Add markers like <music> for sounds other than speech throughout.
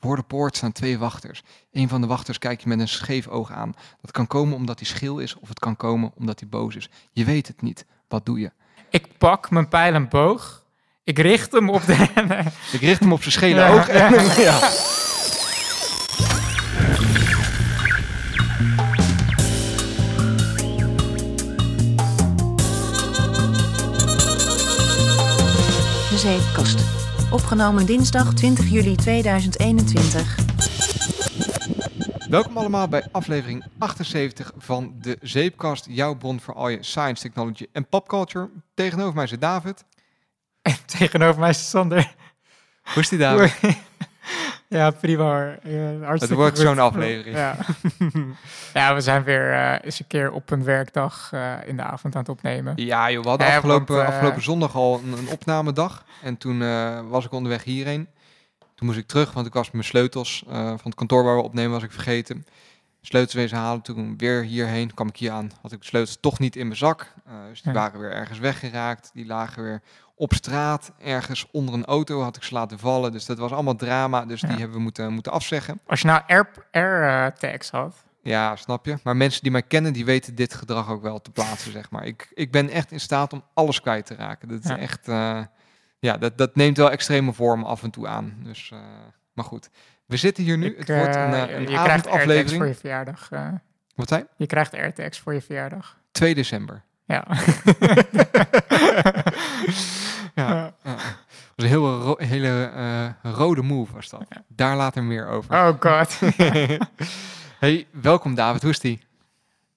Voor de poort staan twee wachters. Een van de wachters kijkt je met een scheef oog aan. Dat kan komen omdat hij schil is of het kan komen omdat hij boos is. Je weet het niet. Wat doe je? Ik pak mijn pijl en boog. Ik richt hem op de... <laughs> Ik richt hem op zijn schele Ja, oog. <laughs> En, ja. Opgenomen dinsdag 20 juli 2021. Welkom allemaal bij aflevering 78 van de Zeepkast. Jouw bron voor al je science, technology en popculture. Tegenover mij zit David. En tegenover mij is Sander. Hoe is die David? <laughs> Ja, prima. Ja, Het wordt zo'n aflevering. Ja. <laughs> ja, we zijn weer eh, eens een keer op een werkdag eh, in de avond aan het opnemen. Ja joh, we hadden Ja, afgelopen, want, eh, afgelopen zondag al een, een opnamedag. En toen eh, was ik onderweg hierheen. Toen moest ik terug, want ik was mijn sleutels eh, van het kantoor waar we opnemen, was ik vergeten. Sleutels wezen halen, toen weer hierheen, kwam ik hier aan. Had ik de sleutels toch niet in mijn zak. Eh, dus die Ja. waren weer ergens weggeraakt. Die lagen weer op straat, ergens onder een auto had ik ze laten vallen. Dus dat was allemaal drama, dus Ja. die hebben we moeten, moeten afzeggen. Als je nou air, air eh, tags had. Ja, snap je. Maar mensen die mij kennen, die weten dit gedrag ook wel te plaatsen, zeg maar. Ik, ik ben echt in staat om alles kwijt te raken. Dat is Ja. echt... eh, ja, dat, dat neemt wel extreme vormen af en toe aan. Dus, eh, maar goed. We zitten hier nu. Ik, het wordt een, een je krijgt AirTags voor je verjaardag. Wat zei je? je krijgt AirTags voor je verjaardag. 2 december. Ja. <laughs> <laughs> Ja. Ja. Was een heel ro- hele eh, rode move was dat. Ja. Daar later meer over. Oh god. <laughs> <laughs> hey, welkom David. Hoe is die?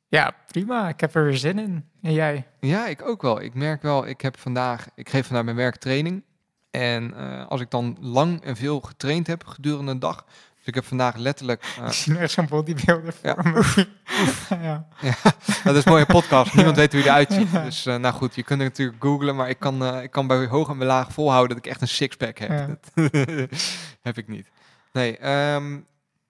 ja, prima. Ik heb er weer zin in. En jij? Ja, ik ook wel. Ik merk wel, ik heb vandaag, ik geef vandaag mijn werk training. En eh, als ik dan lang en veel getraind heb gedurende een dag. Dus ik heb vandaag letterlijk. <laughs> eh, Ik zie echt zo'n bodybuilder Ja. me. <laughs> ja. dat is een mooie podcast. <laughs> Niemand weet hoe je eruit ziet. Dus eh, nou goed, je kunt het natuurlijk googlen. Maar ik kan, eh, ik kan bij hoog en bij laag volhouden dat ik echt een sixpack heb. Dat heb ik niet. Nee, ehm,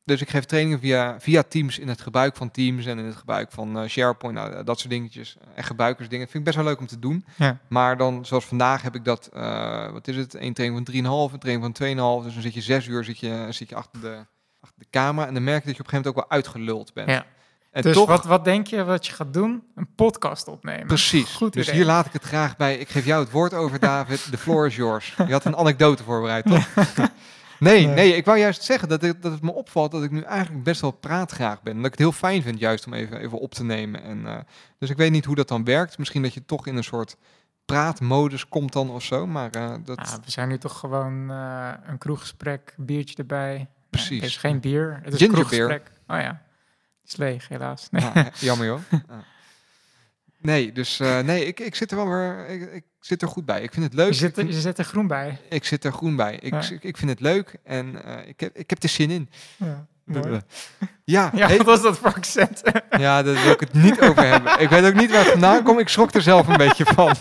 dus ik geef trainingen via, via Teams in het gebruik van Teams en in het gebruik van eh, SharePoint. Nou, dat soort dingetjes. En gebruikersdingen. Vind ik best wel leuk om te doen. Ja. Maar dan, zoals vandaag, heb ik dat, eh, wat is het? Een training van 3,5, een training van 2,5. Dus dan zit je zes uur zit je, zit je achter, de, achter de camera. En dan merk je dat je op een gegeven moment ook wel uitgeluld bent. Ja. En Dus toch, wat, wat denk je wat je gaat doen? Een podcast opnemen. precies. Goed dus idee. hier laat ik het graag bij. Ik geef jou het woord over, <laughs> David. The floor is yours. Je had een anekdote voorbereid, toch? <laughs> Nee, Nee. nee, ik wou juist zeggen dat, ik, dat het me opvalt dat ik nu eigenlijk best wel praatgraag ben. Dat ik het heel fijn vind juist om even, even op te nemen. En, eh, dus ik weet niet hoe dat dan werkt. Misschien dat je toch in een soort praatmodus komt dan of zo. Maar eh, dat... Ah, we zijn nu toch gewoon eh, een kroeggesprek, biertje erbij. Precies. Nee, het is geen bier, het is Ginger een kroeggesprek. Oh ja, het is leeg helaas. Nee. <laughs> Jammer joh. Nee, dus eh, nee, ik, ik zit er wel weer, ik, ik zit er goed bij. Ik vind het leuk. Je, zit, er- je zit er groen bij. ik zit er groen bij. Ik, Ja. ik, ik vind het leuk en eh, ik, heb, ik heb er zin in. Ja, mooi. Ja, <laughs> ja hey, wat was dat voor accent? ja, daar wil ik het niet over hebben. Ik weet ook niet waar het vandaan komt. Ik schrok er zelf een beetje van.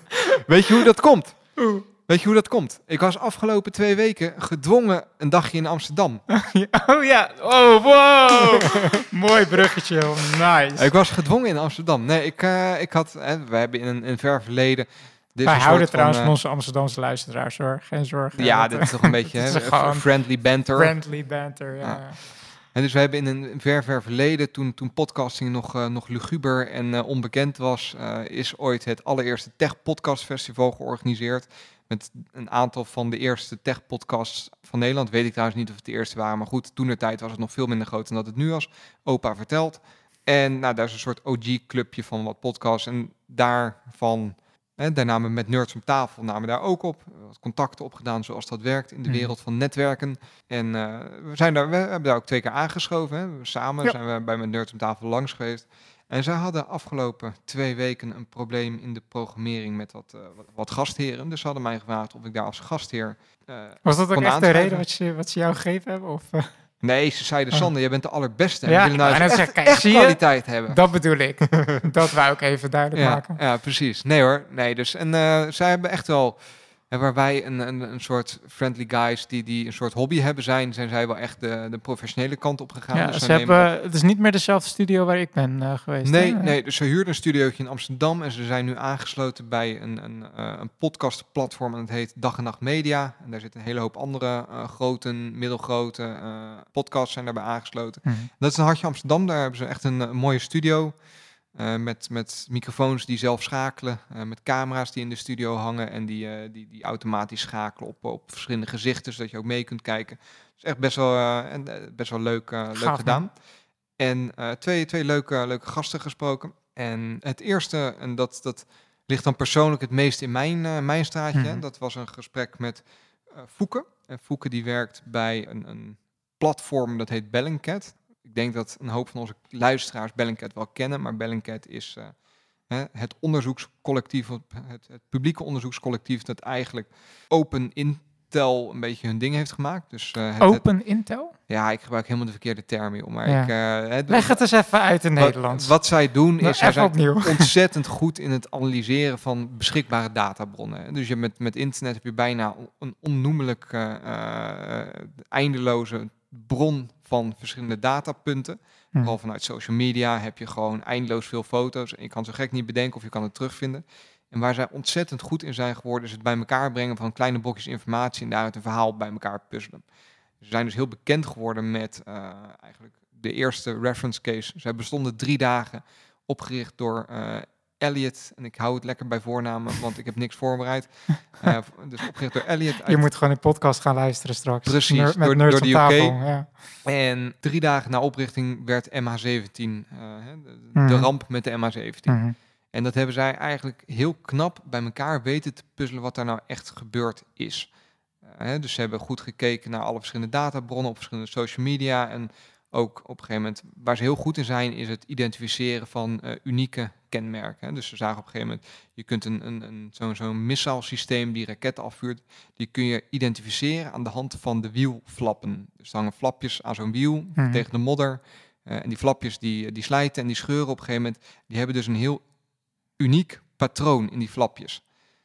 <laughs> weet je hoe dat komt? Oeh. Weet je hoe dat komt? Ik was afgelopen twee weken gedwongen een dagje in Amsterdam. <laughs> Oh ja, oh wow. <laughs> Mooi bruggetje, nice. Ik was gedwongen in Amsterdam. Nee, ik, eh, ik had, hè, we hebben in een, in ver verleden... dit Wij houden soort van, trouwens eh, van onze Amsterdamse luisteraars hoor, geen zorgen. Ja, Dat, dit is toch een <laughs> beetje hè, friendly banter. friendly banter, ja. Ja. En dus we hebben in een ver, ver verleden, toen, toen podcasting nog, eh, nog luguber en onbekend was, is ooit het allereerste Tech Podcast Festival georganiseerd. Met een aantal van de eerste tech podcasts van Nederland. Weet ik trouwens niet of het de eerste waren, maar goed, toen de tijd was het nog veel minder groot dan dat het nu was. Opa vertelt. En nou, daar is een soort OG-clubje van wat podcasts. En daarvan, hè, daar namen we met Nerds om tafel, namen daar ook op. Wat contacten opgedaan zoals dat werkt in de Mhm. wereld van netwerken. En eh, we, zijn daar, we hebben daar ook twee keer aangeschoven. Hè. Samen Ja. zijn we bij met Nerds om tafel langs geweest. En zij hadden afgelopen twee weken een probleem in de programmering met wat, eh, wat, gastheren. Dus ze hadden mij gevraagd of ik daar als gastheer... eh, Was dat ook echt de reden wat ze, wat ze jou gegeven hebben? Of, eh, Nee, ze zeiden, Oh. Sander, jij bent de allerbeste. En Ja, willen nou echt, zeggen, kijk, echt zie je? kwaliteit hebben. dat bedoel ik. <laughs> dat wou ik even duidelijk ja, maken. ja, precies. Nee hoor, nee. Dus, en zij hebben echt wel En waar wij een, een, een soort friendly guys die, die een soort hobby hebben zijn, zijn zij wel echt de, de professionele kant op gegaan. Ja, Dus ze hebben, het is niet meer dezelfde studio waar ik ben eh, geweest. Nee, hè? nee, dus ze huurden een studiootje in Amsterdam en ze zijn nu aangesloten bij een, een, eh, een podcastplatform en het heet Dag en Nacht Media. En daar zitten een hele hoop andere eh, grote, middelgrote podcasts zijn daarbij aangesloten. Mhm. Dat is een hartje Amsterdam, daar hebben ze echt een, mooie studio. Eh, met, met microfoons die zelf schakelen, eh, met camera's die in de studio hangen en die, eh, die, die automatisch schakelen op, op verschillende gezichten, zodat je ook mee kunt kijken. Is echt best wel, en, best wel leuk, leuk Gaaf, gedaan. En twee, twee leuke, leuke gasten gesproken. En het eerste, en dat, dat ligt dan persoonlijk het meest in mijn, mijn straatje, Mhm. dat was een gesprek met Fouke. En Fouke die werkt bij een, een platform dat heet Bellingcat. Ik denk dat een hoop van onze luisteraars Bellingcat wel kennen, maar Bellingcat is eh, het onderzoekscollectief, het, het, publieke onderzoekscollectief dat eigenlijk Open Intel een beetje hun ding heeft gemaakt. Dus, eh, het- het- Open Intel? ja, ik gebruik helemaal de verkeerde term, joh, maar Ja. ik... eh, het- Leg het eens even uit in wat- Nederlands. Wat zij doen Nou, is, zij zijn opnieuw. <laughs> ontzettend goed in het analyseren van beschikbare databronnen. Dus je met, met internet heb je bijna een onnoemelijk eindeloze bron van verschillende datapunten. Mhm. Vooral vanuit social media heb je gewoon eindeloos veel foto's. En je kan zo gek niet bedenken of je kan het terugvinden. En waar zij ontzettend goed in zijn geworden, is het bij elkaar brengen van kleine blokjes informatie en daaruit een verhaal bij elkaar puzzelen. Ze zijn dus heel bekend geworden met eh, eigenlijk de eerste reference case. Zij bestonden drie dagen, opgericht door eh Elliot. En ik hou het lekker bij voornamen, want ik heb niks voorbereid. <laughs> Eh, dus opgericht door Elliot. Je moet gewoon die podcast gaan luisteren straks. Precies, Ner- met door- nerds door aan de UK. tafel. Ja. En drie dagen na oprichting werd MH17, eh, hè, de, de ramp met de MH17. Mhm. En dat hebben zij eigenlijk heel knap bij elkaar weten te puzzelen wat daar nou echt gebeurd is. Eh, hè, dus ze hebben goed gekeken naar alle verschillende databronnen op verschillende social media. En ook op een gegeven moment, waar ze heel goed in zijn, is het identificeren van unieke kenmerken. Dus ze zagen op een gegeven moment, je kunt een, een, een, zo'n zo'n missile-systeem die raketten afvuurt, die kun je identificeren aan de hand van de wielflappen. Dus er hangen flapjes aan zo'n wiel Mhm. tegen de modder. Eh, en die flapjes die, die slijten en die scheuren op een gegeven moment, die hebben dus een heel uniek patroon in die flapjes.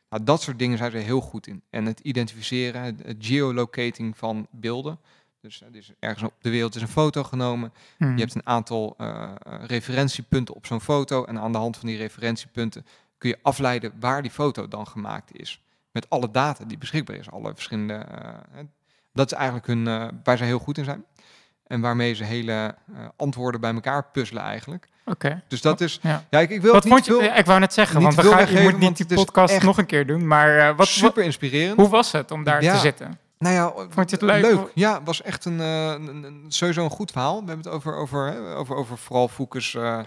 Nou, dat soort dingen zijn ze heel goed in. En het identificeren, het geolocating van beelden. Dus er is ergens op de wereld is een foto genomen. Mhm. Je hebt een aantal eh, eh, referentiepunten op zo'n foto. En aan de hand van die referentiepunten kun je afleiden waar die foto dan gemaakt is. Met alle data die beschikbaar is. Alle verschillende. dat is eigenlijk hun, waar ze heel goed in zijn. En waarmee ze hele antwoorden bij elkaar puzzelen eigenlijk. Oké. Dus dat is. Ja. Ja, ik, ik wil Wat het niet vond je? veel- ik wou net zeggen, want we gaan, je moet niet die podcast nog een keer doen. Maar wat, wat, super inspirerend. hoe was het om daar Ja. te zitten? Nou ja, Vond je het leuk? Ja, het was echt een, eh, een, een- sowieso een goed verhaal. We hebben het over, over, over, over vooral Foucault's eh,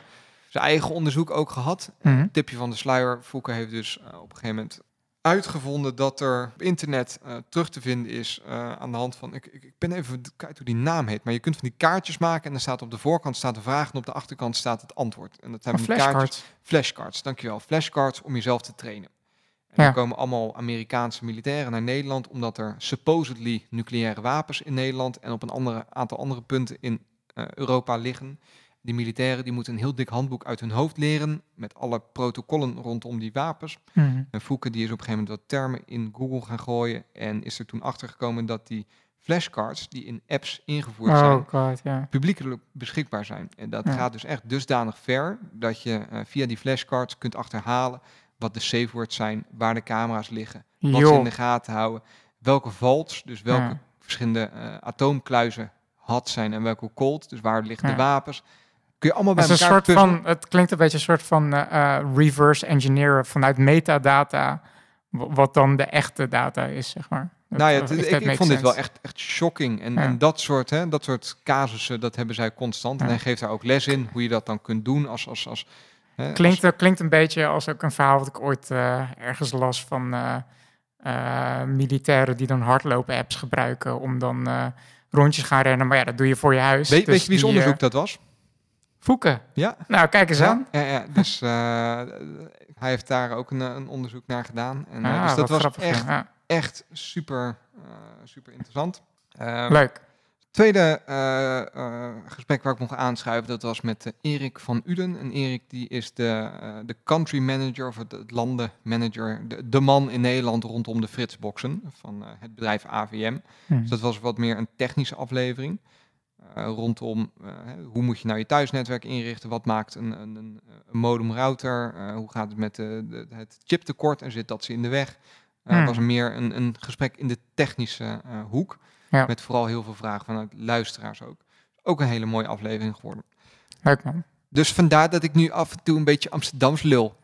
zijn eigen onderzoek ook gehad. Mhm. Tipje van de sluier. Foucault heeft dus eh, op een gegeven moment uitgevonden dat er op internet terug te vinden is aan de hand van... Ik, ik, ik ben even kwijt hoe die naam heet, maar je kunt van die kaartjes maken en dan staat op de voorkant staat de vraag en op de achterkant staat het antwoord. En dat zijn flashcards. Flashcards, dankjewel. Flashcards om jezelf te trainen. En Ja. er komen allemaal Amerikaanse militairen naar Nederland, omdat er supposedly nucleaire wapens in Nederland en op een andere, aantal andere punten in eh, Europa liggen. Die militairen die moeten een heel dik handboek uit hun hoofd leren, met alle protocollen rondom die wapens. Mhm. En Fouke die is op een gegeven moment wat termen in Google gaan gooien en is er toen achter gekomen dat die flashcards die in apps ingevoerd zijn, Oh god, ja. publiekelijk beschikbaar zijn. En dat Ja. gaat dus echt dusdanig ver dat je eh, via die flashcards kunt achterhalen wat de safe words zijn, waar de camera's liggen, wat ze in de gaten houden, welke vaults, dus welke Ja. verschillende eh, atoomkluizen hot zijn en welke cold, dus waar liggen Ja. de wapens. Kun je allemaal bij een elkaar soort puzzelen. van, het klinkt een beetje een soort van eh, eh, reverse engineeren vanuit metadata, wat dan de echte data is, zeg maar. Nou ja, het- ik, vond dit wel echt, echt shocking. En, Ja. en dat, soort, hè, dat soort casussen, dat hebben zij constant. En hij geeft daar ook les in, hoe je dat dan kunt doen als... als, als Klinkt, klinkt een beetje als ook een verhaal wat ik ooit eh, ergens las van eh, eh, militairen die dan hardlopen-apps gebruiken om dan rondjes gaan rennen. Maar ja, dat doe je voor je huis. weet, Dus weet je wie's onderzoek dat was? Voeken. Ja, Nou, kijk eens aan. Ja, ja, dus hij heeft daar ook een, een onderzoek naar gedaan. En, Ah, dus dat was grappig, echt, Ja, echt super, super interessant. Eh, Leuk. Tweede eh, eh, gesprek waar ik mocht aanschuiven, dat was met eh, Erik van Uden. En Erik die is de, de country manager, of het, het landenmanager, de, de man in Nederland rondom de Fritsboxen van het bedrijf AVM. Hm. Dus dat was wat meer een technische aflevering. rondom hoe moet je nou je thuisnetwerk inrichten, wat maakt een, een, een, modem router, hoe gaat het met de, de, het chiptekort en zit dat ze in de weg. Eh, Hmm. was meer een, een gesprek in de technische hoek. Ja. Met vooral heel veel vragen vanuit luisteraars ook. Ook een hele mooie aflevering geworden. Leuk man. Dus vandaar dat ik nu af en toe een beetje Amsterdams lul.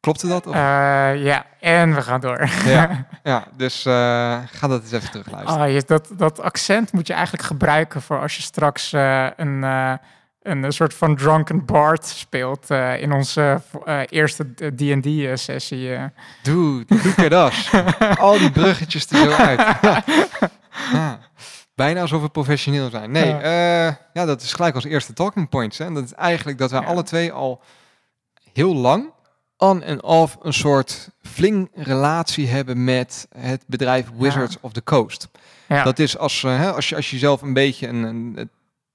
Klopte dat? Of? Eh, ja, en we gaan door. ja, <laughs> ja, dus eh, ga dat eens even terugluisteren. Je, dat, dat accent moet je eigenlijk gebruiken voor als je straks eh, een, een, soort van drunken bard speelt in onze eerste D&D-sessie. Dude, look at us. Al die bruggetjes er zo uit. <laughs> Ja. <laughs> Ja. Bijna alsof we professioneel zijn. Nee, Ja. ja. ja, dat is gelijk als eerste talking points. Hè. Dat is eigenlijk dat wij Ja. alle twee al heel lang on en off een soort fling relatie hebben met het bedrijf Wizards of the Coast. ja. Dat is als, eh, hè, als, je, als je zelf een beetje een, een, het-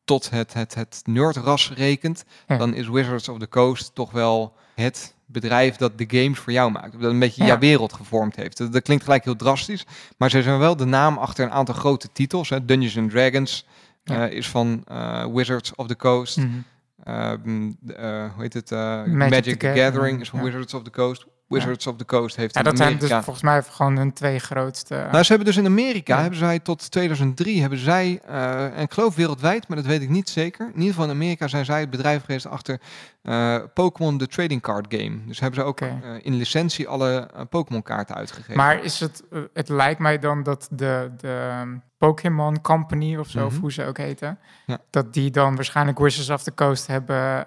tot het, het, het nerdras rekent, dan is Wizards of the Coast toch wel het bedrijf dat de games voor jou maakt. Dat een beetje Ja. jouw wereld gevormd heeft. Dat, dat klinkt gelijk heel drastisch, maar ze zijn wel de naam achter een aantal grote titels. Hè. Dungeons and Dragons Ja. eh, is van eh, Wizards of the Coast. Mhm. Ehm, eh, hoe heet het? Magic Magic, the the Gathering, Gathering is van. Wizards of the Coast. Wizards of the Coast heeft Ja, in dat zijn dus volgens mij gewoon hun twee grootste... Nou, ze hebben dus in Amerika, Ja. hebben zij tot 2003, hebben zij, eh, en ik geloof wereldwijd, maar dat weet ik niet zeker. In ieder geval in Amerika zijn zij het bedrijf geweest achter eh, Pokémon de Trading Card Game. Dus hebben ze ook eh, in licentie alle eh, Pokémon kaarten uitgegeven. Maar is het, eh, het lijkt mij dan dat de, de ehm, Pokémon Company of zo, of Mhm. hoe ze ook heten, dat die dan waarschijnlijk Wizards of the Coast hebben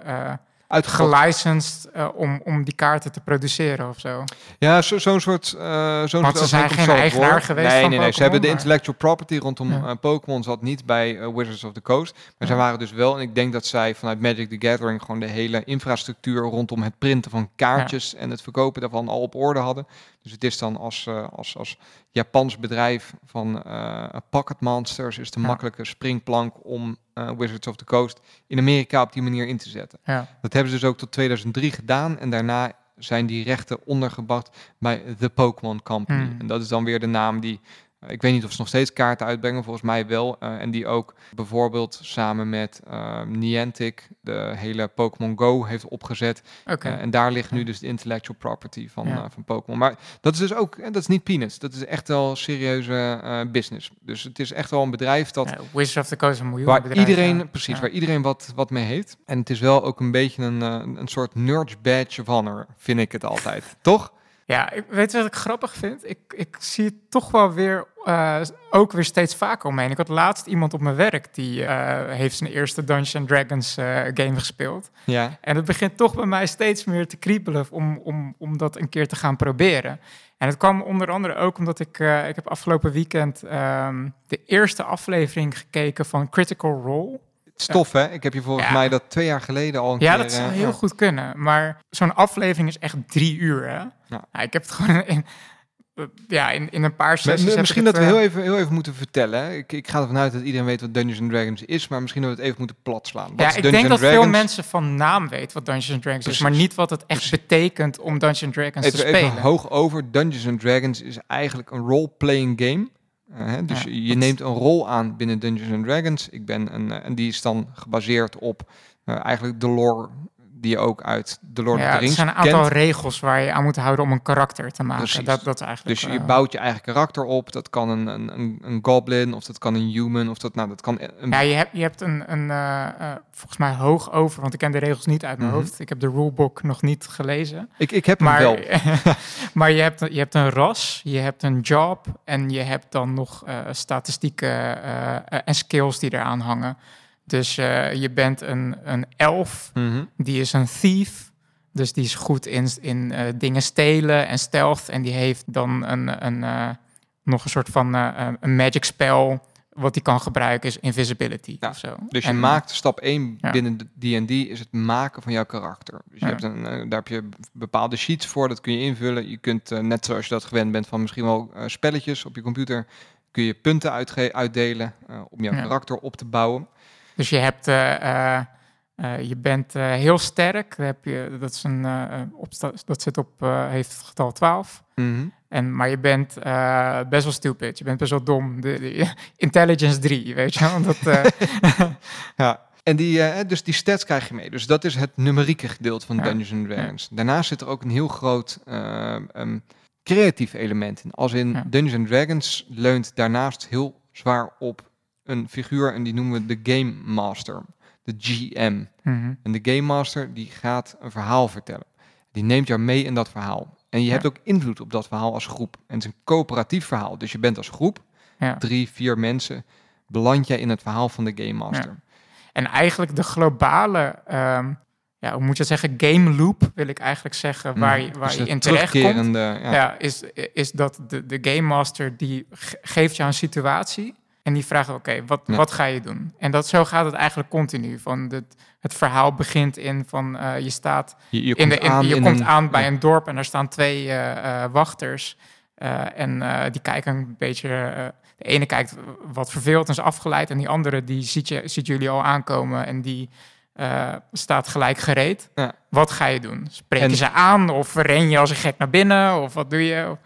eh Uitgekocht. gelicensed eh, om, om die kaarten te produceren of zo. Ja, zo- zo'n soort... eh zo'n Want ze zijn geen eigenaar geweest Nee, van nee, nee. Ze hebben de intellectual property rondom Ja. eh, Pokémon zat niet bij Wizards of the Coast. Maar Ja. zij waren dus wel, en ik denk dat zij vanuit Magic the Gathering gewoon de hele infrastructuur rondom het printen van kaartjes en het verkopen daarvan al op orde hadden. Dus het is dan als, eh, als, als Japans bedrijf van eh Pocket Monsters is de Ja. makkelijke springplank om eh, Wizards of the Coast in Amerika op die manier in te zetten. Ja. Dat hebben ze dus ook tot 2003 gedaan en daarna zijn die rechten ondergebracht bij The Pokémon Company. Hmm. En dat is dan weer de naam die, ik weet niet of ze nog steeds kaarten uitbrengen, volgens mij wel. eh, en die ook bijvoorbeeld samen met eh, Niantic de hele Pokémon Go heeft opgezet. Eh, en daar ligt nu dus de intellectual property van, Ja. eh, van Pokémon. Maar dat is dus ook, en dat is niet peanuts, dat is echt wel serieuze business. Dus het is echt wel een bedrijf dat Ja, Wizards of the Coast een miljoen Waar bedrijf, iedereen, ja. precies, waar iedereen wat, wat mee heeft. En het is wel ook een beetje een, een soort nerd badge of honor, vind ik het altijd. Toch? Ja, ik, weet wat ik grappig vind? Ik, ik zie het toch wel weer, eh, ook weer steeds vaker omheen. Ik had laatst iemand op mijn werk die eh, heeft zijn eerste Dungeons and Dragons eh, game gespeeld. Ja. En het begint toch bij mij steeds meer te kriebelen om, om, om dat een keer te gaan proberen. En het kwam onder andere ook omdat ik, ik heb afgelopen weekend ehm, de eerste aflevering gekeken van Critical Role. Stof, hè? Ik heb je volgens Ja. mij dat twee jaar geleden al een Ja, keer... dat zou eh, heel ja. goed kunnen. Maar zo'n aflevering is echt drie uur, hè? Nou, ik heb het gewoon in, ja, in, in een paar sessies... misschien dat het, we eh, heel even, heel even moeten vertellen. hè. Ik, ik ga ervan uit dat iedereen weet wat Dungeons and Dragons is, maar misschien dat we het even moeten platslaan. Wat Ja, is ik denk dat veel mensen van naam weten wat Dungeons and Dragons is, maar niet wat het echt betekent om Dungeons and Dragons te spelen. even hoog over. Dungeons and Dragons is eigenlijk een role-playing game. Uh, hè, dus Ja, je dat- neemt een rol aan binnen Dungeons and Dragons. Ik ben een, eh, en die is dan gebaseerd op eh, eigenlijk de lore die je ook uit The Lord of ja, the er Rings zijn een aantal kent. regels waar je aan moet houden om een karakter te maken. Precies. Dat, dat eigenlijk... Dus je eh, bouwt je eigen karakter op. Dat kan een, een, een, goblin of dat kan een human of dat, nou, dat kan een, Ja, je hebt, je hebt een, een eh, eh, volgens mij hoog over, want ik ken de regels niet uit mijn Mhm. hoofd. Ik heb de rulebook nog niet gelezen. ik, ik heb hem Maar, wel. <laughs> maar je, hebt, je hebt een ras, je hebt een job en je hebt dan nog statistieken en skills die eraan hangen. Dus eh, je bent een, een elf, Mhm. die is een thief. Dus die is goed in, in eh, dingen stelen en stealth. En die heeft dan een, een, eh, nog een soort van een magic spel. Wat hij kan gebruiken is invisibility Ja, of zo. Dus je En, maakt stap 1 ja. binnen D&D is het maken van jouw karakter. Dus je Ja. hebt een, daar heb je bepaalde sheets voor, dat kun je invullen. Je kunt, net zoals je dat gewend bent van misschien wel spelletjes op je computer, kun je punten uitdelen om jouw karakter op te bouwen. Dus je hebt, eh, eh, eh, je bent heel sterk. Heb je, dat, is een, opsta- dat zit op, heeft het getal 12. Mhm. En, maar je bent best wel stupid. Je bent best wel dom. De, de- <laughs> intelligence 3, weet je wel. <laughs> Ja. En die, dus die stats krijg je mee. Dus dat is het numerieke gedeelte van Ja. Dungeons Dragons. Daarnaast zit er ook een heel groot eh, ehm, creatief element in. Als in Ja. Dungeons Dragons leunt daarnaast heel zwaar op een figuur en die noemen we de Game Master, de GM. mhm. En de Game Master die gaat een verhaal vertellen. Die neemt jou mee in dat verhaal. En je Ja. hebt ook invloed op dat verhaal als groep. En het is een coöperatief verhaal. Dus je bent als groep, ja. drie, vier mensen, beland jij in het verhaal van de Game Master. En eigenlijk de globale, ehm, ja, hoe moet je zeggen, game loop wil ik eigenlijk zeggen, waar je, waar Dus je het in terecht komt. ja. Ja. is, is dat de, de game master die ge- geeft jou een situatie en die vraagt, oké, wat, Ja. wat ga je doen? En dat, zo gaat het eigenlijk continu. Van het verhaal begint in van eh, je staat Je, je in komt de, in- aan, je in komt een- aan bij ja. een dorp en daar staan twee eh, eh, wachters. En die kijken een beetje. de ene kijkt wat verveeld en is afgeleid. En die andere die ziet, je, ziet jullie al aankomen en die eh, staat gelijk gereed. Ja. Wat ga je doen? Spreek je ze aan of ren je als een gek naar binnen? Of wat doe je? Of,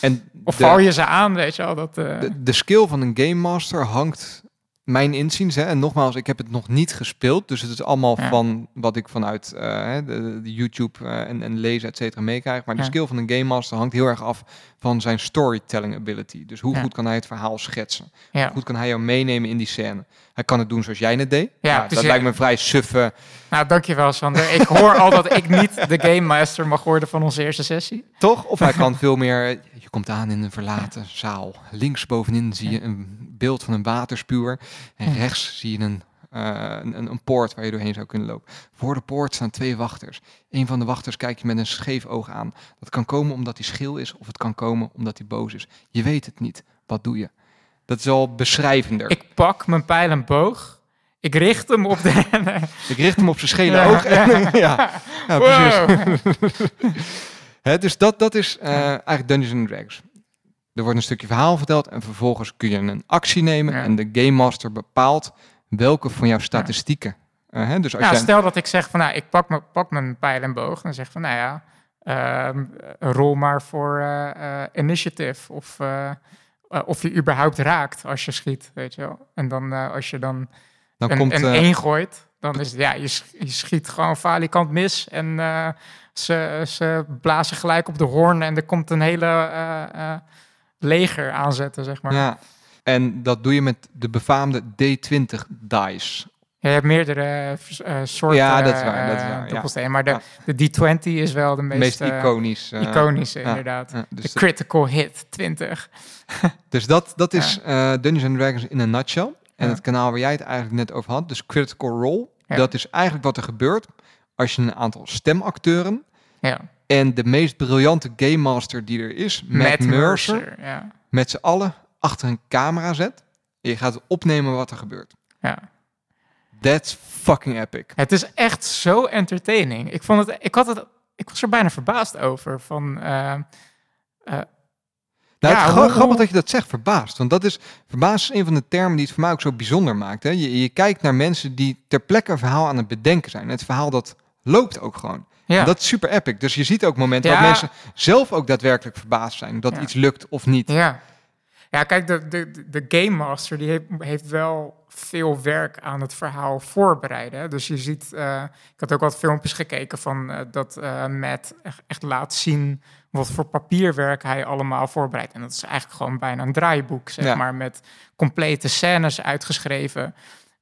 En of de, val je ze aan? Weet je wel? Dat, eh, de, de skill van een Game Master hangt, mijn inziens, hè, en nogmaals, ik heb het nog niet gespeeld, dus het is allemaal Ja. van wat ik vanuit eh, de, de YouTube eh, en, en lezen, et cetera, meekrijg. Maar de skill van een Game Master hangt heel erg af van zijn storytelling ability. Dus hoe Ja. goed kan hij het verhaal schetsen? ja. Hoe goed kan hij jou meenemen in die scène? Hij kan het doen zoals jij het deed. Ja, Nou, dat lijkt me vrij suffe. Nou, dankjewel Sander. Ik hoor al dat ik niet de <laughs> game master mag worden van onze eerste sessie. Toch? Of hij kan veel meer. Komt aan in een verlaten zaal. Links bovenin zie je een beeld van een waterspuwer. En rechts zie je een, eh, een, een, een poort waar je doorheen zou kunnen lopen. Voor de poort staan twee wachters. Een van de wachters kijkt je met een scheef oog aan. Dat kan komen omdat hij schil is, of het kan komen omdat hij boos is. Je weet het niet. Wat doe je? Dat is al beschrijvender. Ik, Ik pak mijn pijl en boog. Ik richt hem op de... <laughs> richt hem op zijn schele Ja, oog. En, <laughs> ja. ja, precies. <laughs> Hè, dus dat, dat is eh, eigenlijk Dungeons and Dragons. Er wordt een stukje verhaal verteld en vervolgens kun je een actie nemen Ja. en de Game Master bepaalt welke van jouw statistieken. hè, dus als Ja, jij, stel dat ik zeg van, nou, ik pak, me, pak mijn pijl en boog. Dan zeg van, nou ja, ehm, rol maar voor eh, initiative. Of, of je überhaupt raakt als je schiet, weet je wel. En dan als je dan dan een, komt een 1 gooit, dan is het, ja, je, sch- je schiet gewoon falikant mis. En eh, ze, ze blazen gelijk op de hoorn en er komt een hele eh, eh, leger aanzetten, zeg maar. ja, en dat doe je met de befaamde D20 dice. Je hebt meerdere soorten Ja, dat is waar, dat is waar, ja. maar de, Ja. de D20 is wel de meest, Meest iconisch. eh, iconische, ja, inderdaad. ja, de dus, critical hit 20. <laughs> dus dat, dat is Dungeons and Dragons in een nutshell. En Ja. het kanaal waar jij het eigenlijk net over had, dus Critical Role, Ja. dat is eigenlijk wat er gebeurt als je een aantal stemacteuren Ja, En de meest briljante game master die er is, Matt, Mercer, Ja, met z'n allen achter een camera zet. En je gaat opnemen wat er gebeurt. ja. That's fucking epic. Het is echt zo entertaining. Ik, vond het, ik, had het, ik was er bijna verbaasd over. Van, eh, Nou, Ja, hoe- grappig dat je dat zegt, verbaasd. Want dat is, verbaasd is een van de termen die het voor mij ook zo bijzonder maakt. Hè? Je, je kijkt naar mensen die ter plekke een verhaal aan het bedenken zijn. Het verhaal dat loopt ook gewoon. ja. En dat is super epic. Dus je ziet ook momenten Ja. dat mensen zelf ook daadwerkelijk verbaasd zijn. Dat Ja. iets lukt of niet. Ja, ja kijk, de, de, de Game Master die heeft, heeft wel veel werk aan het verhaal voorbereiden. Dus je ziet, eh, ik had ook wat filmpjes gekeken van eh, dat eh Matt echt, echt laat zien wat voor papierwerk hij allemaal voorbereidt. En dat is eigenlijk gewoon bijna een draaiboek, zeg Ja. maar, met complete scènes uitgeschreven.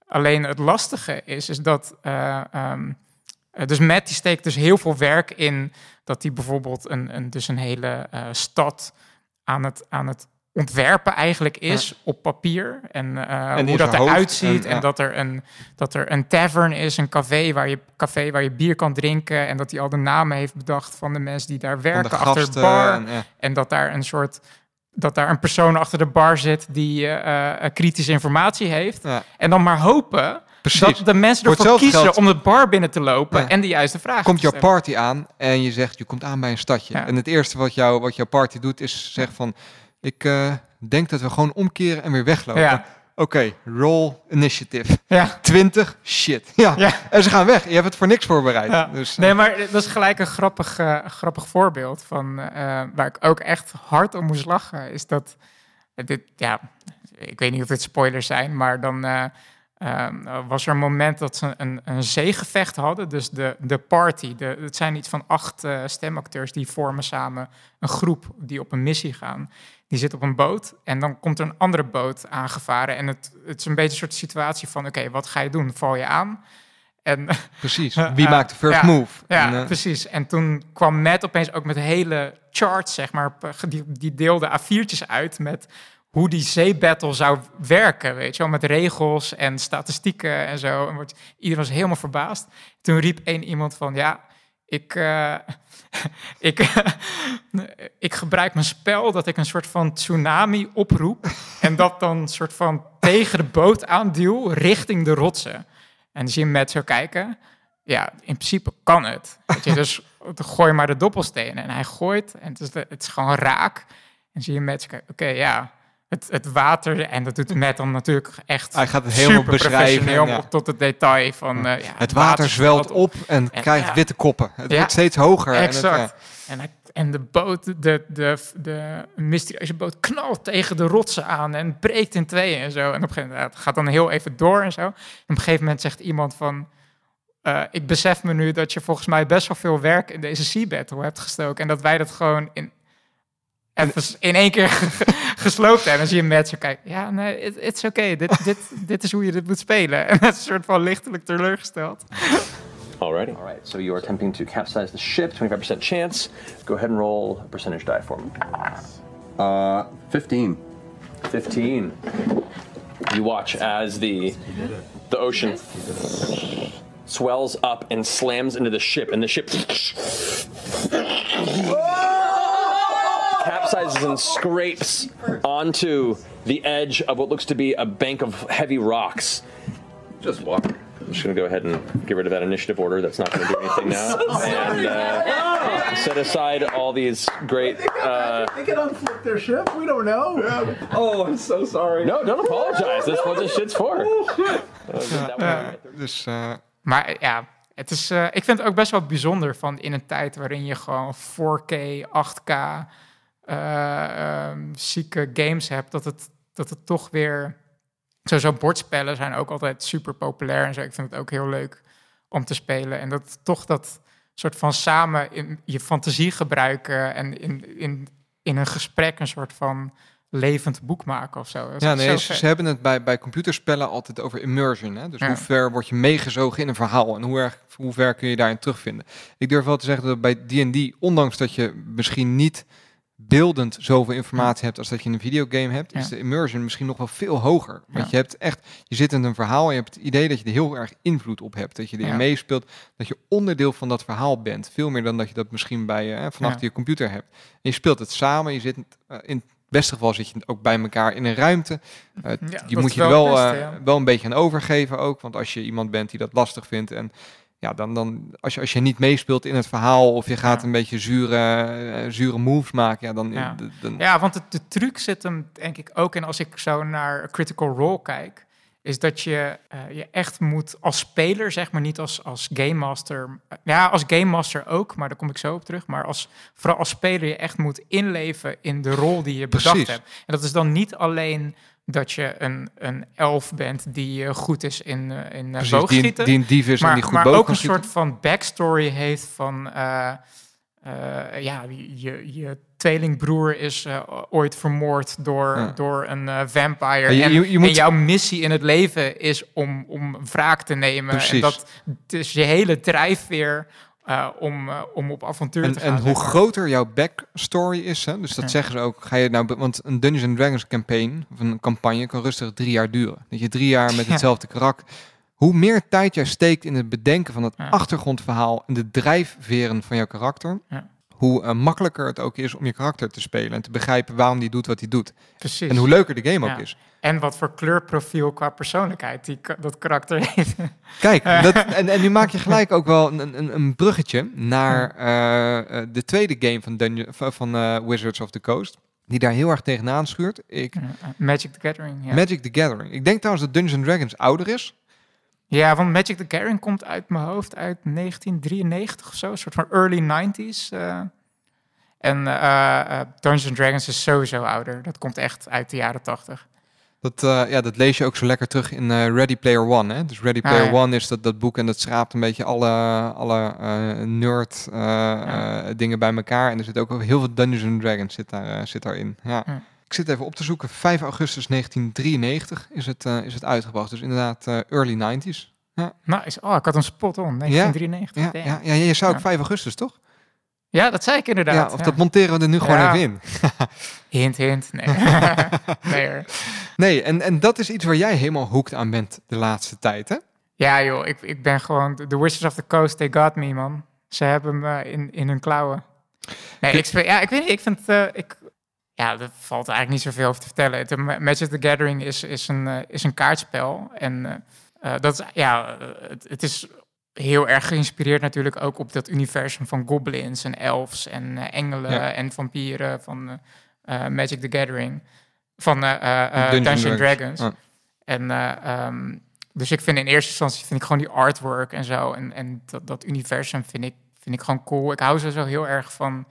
Alleen het lastige is, is dat... eh, ehm, eh, dus Matt die steekt dus heel veel werk in dat hij bijvoorbeeld een, een, dus een hele eh, stad aan het, aan het ontwerpen eigenlijk is op papier. En, eh, hoe dat eruit ziet. en, dat, er een, dat er een tavern is, een café waar, je, café waar je bier kan drinken. En dat hij al de namen heeft bedacht van de mensen die daar de werken achter de bar. en, ja. En dat daar een soort... Dat daar een persoon achter de bar zit die eh, eh, kritische informatie heeft. En dan maar hopen precies. dat de mensen Voor ervoor kiezen geld- om de bar binnen te lopen Ja. en de juiste vraag komt jouw party aan en je zegt, je komt aan bij een stadje. Ja. En het eerste wat, jou, wat jouw party doet is zeggen van, ik, eh, denk dat we gewoon omkeren en weer weglopen. Ja. Oké, roll initiative. Ja. 20, shit. Ja. Ja. En ze gaan weg. Je hebt het voor niks voorbereid. Ja. Dus, eh, Nee, maar dat is gelijk een grappig, eh, grappig voorbeeld van waar ik ook echt hard om moest lachen. Is dat dit, ja, ik weet niet of dit spoilers zijn, maar dan eh, ehm, was er een moment dat ze een, een zeegevecht hadden. Dus de, de party, de, het zijn iets van acht stemacteurs die vormen samen een groep die op een missie gaan. Die zit op een boot en dan komt er een andere boot aangevaren. En het, het is een beetje een soort situatie van, oké, wat ga je doen? Val je aan? En <laughs> precies. Wie maakt de first ja. move? Ja, En, eh, precies. En toen kwam Matt opeens ook met hele charts, zeg maar. Die, die deelde A4'tjes uit met hoe die zeebattle zou werken, weet je wel. Met regels en statistieken en zo. En wordt, iedereen was helemaal verbaasd. Toen riep één iemand van, ja, ik... eh, <laughs> ik, <laughs> ik gebruik mijn spel dat ik een soort van tsunami oproep en dat dan een soort van tegen de boot aanduw richting de rotsen. En zie je Matt zo kijken ja, in principe kan het. Weet je, <laughs> dus gooi maar de doppelstenen. En hij gooit en het is, de- het is gewoon raak. En zie je met, oké, ja, het, het water. En dat doet <laughs> met dan natuurlijk echt Hij gaat het helemaal super beschrijven, professioneel ja. tot het detail van... eh, ja, het water zwelt op en En- krijgt ja. witte koppen. Het Ja. wordt steeds hoger. En Exact. het, En, hij- en de boot, de, de, de mysterieuze boot knalt tegen de rotsen aan en breekt in tweeën en zo. En op een gegeven moment het gaat dan heel even door en zo. En op een gegeven moment zegt iemand van... eh, ik besef me nu dat je volgens mij best wel veel werk in deze Sea Battle hebt gestoken. En dat wij dat gewoon in, in één keer gesloopt hebben. En dan zie je Matt zo kijken. Ja, nee, it- it's okay. Dit, <laughs> dit, dit is hoe je dit moet spelen. En dat is een soort van lichtelijk teleurgesteld. Alrighty. All right, so you are attempting to capsize the ship, 25% chance. Go ahead and roll a percentage die for me. Uh, 15. 15. You watch as the the ocean swells up and slams into the ship, and the ship capsizes and scrapes onto the edge of what looks to be a bank of heavy rocks. Just walk. I'm just gonna go ahead and get rid of that initiative order. That's not gonna do <laughs> anything now. And uh, set aside all these great. Uh, They can unflip their ship. We don't know. Oh, I'm so sorry. no, don't apologize. That's what this shit's for. Uh, that one. dus eh, Maar ja, het is, eh, ik vind het ook best wel bijzonder van in een tijd waarin je gewoon 4K, 8K, eh, ehm, zieke games hebt, dat het, dat het toch weer. Sowieso bordspellen zijn ook altijd super populair en zo. Ik vind het ook heel leuk om te spelen. En dat toch dat soort van samen in je fantasie gebruiken en in, in, in een gesprek een soort van levend boek maken of zo. Dat ja, nee, zo ze, hebben het bij, bij computerspellen altijd over immersion. Hè? Dus Ja. hoe ver word je meegezogen in een verhaal en hoe, erg, hoe ver kun je daarin terugvinden. Ik durf wel te zeggen dat bij D&D, ondanks dat je misschien niet beeldend zoveel informatie hebt als dat je in een videogame hebt, is de immersion misschien nog wel veel hoger. Want je hebt echt, je zit in een verhaal en je hebt het idee dat je er heel erg invloed op hebt. Dat je erin meespeelt, dat je onderdeel van dat verhaal bent. Veel meer dan dat je dat misschien bij, eh, van Ja. achter je computer hebt. En je speelt het samen, je zit eh, in het beste geval zit je ook bij elkaar in een ruimte. Ja, je dat moet je wel beste, eh, ja. wel een beetje aan overgeven ook. Want als je iemand bent die dat lastig vindt en ja, dan, dan als, je, als je niet meespeelt in het verhaal of je gaat Ja. een beetje zure, eh, zure moves maken, ja, dan, Ja. dan Ja, want de, de truc zit hem denk ik ook in als ik zo naar Critical Role kijk, is dat je eh, je echt moet als speler, zeg maar niet als, als game master. Ja, als game master ook, maar daar kom ik zo op terug. Maar als, vooral als speler je echt moet inleven in de rol die je bedacht Precies. hebt. En dat is dan niet alleen dat je een, een elf bent die eh, goed is in, eh, in uh, precies, die, boogschieten die een dief is en maar, die goed maar ook een soort van backstory heeft van... eh, eh, ja, je, je tweelingbroer is eh, ooit vermoord door, Ja. door een eh, vampire. Je- en, je- je moet- en jouw missie in het leven is om, om wraak te nemen. Precies. En dat is je hele drijfveer eh, om, eh, om op avontuur En, te gaan. en hoe groter jouw backstory is, hè, dus dat Ja. zeggen ze ook, ga je nou, want een Dungeons and Dragons campaign of een campagne kan rustig drie jaar duren. Dat je drie jaar met Ja. hetzelfde karakter. Hoe meer tijd jij steekt in het bedenken van het Ja. achtergrondverhaal en de drijfveren van jouw karakter. Hoe eh, makkelijker het ook is om je karakter te spelen en te begrijpen waarom die doet wat hij doet. Precies. En hoe leuker de game Ja. ook is. En wat voor kleurprofiel qua persoonlijkheid die, dat karakter <laughs> heeft. Kijk, dat, en, en nu maak je gelijk ook wel een, een, een bruggetje naar eh, eh, de tweede game van, Dungeon, van eh, Wizards of the Coast. die daar heel erg tegenaan schuurt. Ik, eh, Magic the Gathering. Ja. Magic the Gathering. Ik denk trouwens dat Dungeons Dragons ouder is. Ja, want Magic the Gathering komt uit mijn hoofd uit 1993 of zo. Een soort van early 90s. eh. en eh, eh, Dungeons Dragons is sowieso ouder. Dat komt echt uit de jaren 80. Dat, ja, dat lees je ook zo lekker terug in Ready Player One. Hè? Dus Ready Ah, Player ja. One is dat, dat boek en dat schraapt een beetje alle, alle nerd Ja. dingen bij elkaar. En er zit ook heel veel Dungeons and Dragons zit, daar, zit daarin. Ja. Ja. Ik zit even op te zoeken. 5 augustus 1993 is het, eh, is het uitgebracht. Dus inderdaad eh, early 90s. Nice. Oh, ik had een spot on. 1993. Ja, Damn. ja, ja, je zou ook Ja. 5 augustus, toch? Ja, dat zei ik inderdaad. Ja, of ja. dat monteren we er nu gewoon Ja. even in. <laughs> Hint, hint. Nee. <laughs> nee hoor. Nee, en, en dat is iets waar jij helemaal hoekt aan bent de laatste tijd, hè? Ja joh, ik, ik ben gewoon... The Wizards of the Coast, they got me, man. Ze hebben me in, in hun klauwen. Nee, ik, ja, ik weet niet, ik vind... eh, ik, ja, er valt eigenlijk niet zoveel over te vertellen. Het, Ma- Magic the Gathering is, is, een, eh, is een kaartspel. En eh, eh, dat is, ja, eh, het, het is heel erg geïnspireerd natuurlijk ook op dat universum van goblins en elves en eh, engelen Ja. en vampieren van eh, eh, Magic the Gathering. Van eh, eh, eh, Dungeons Dungeons Dragons. En eh, ehm, dus ik vind in eerste instantie vind ik gewoon die artwork en zo en, en dat, dat universum vind ik, vind ik gewoon cool. Ik hou sowieso heel erg van,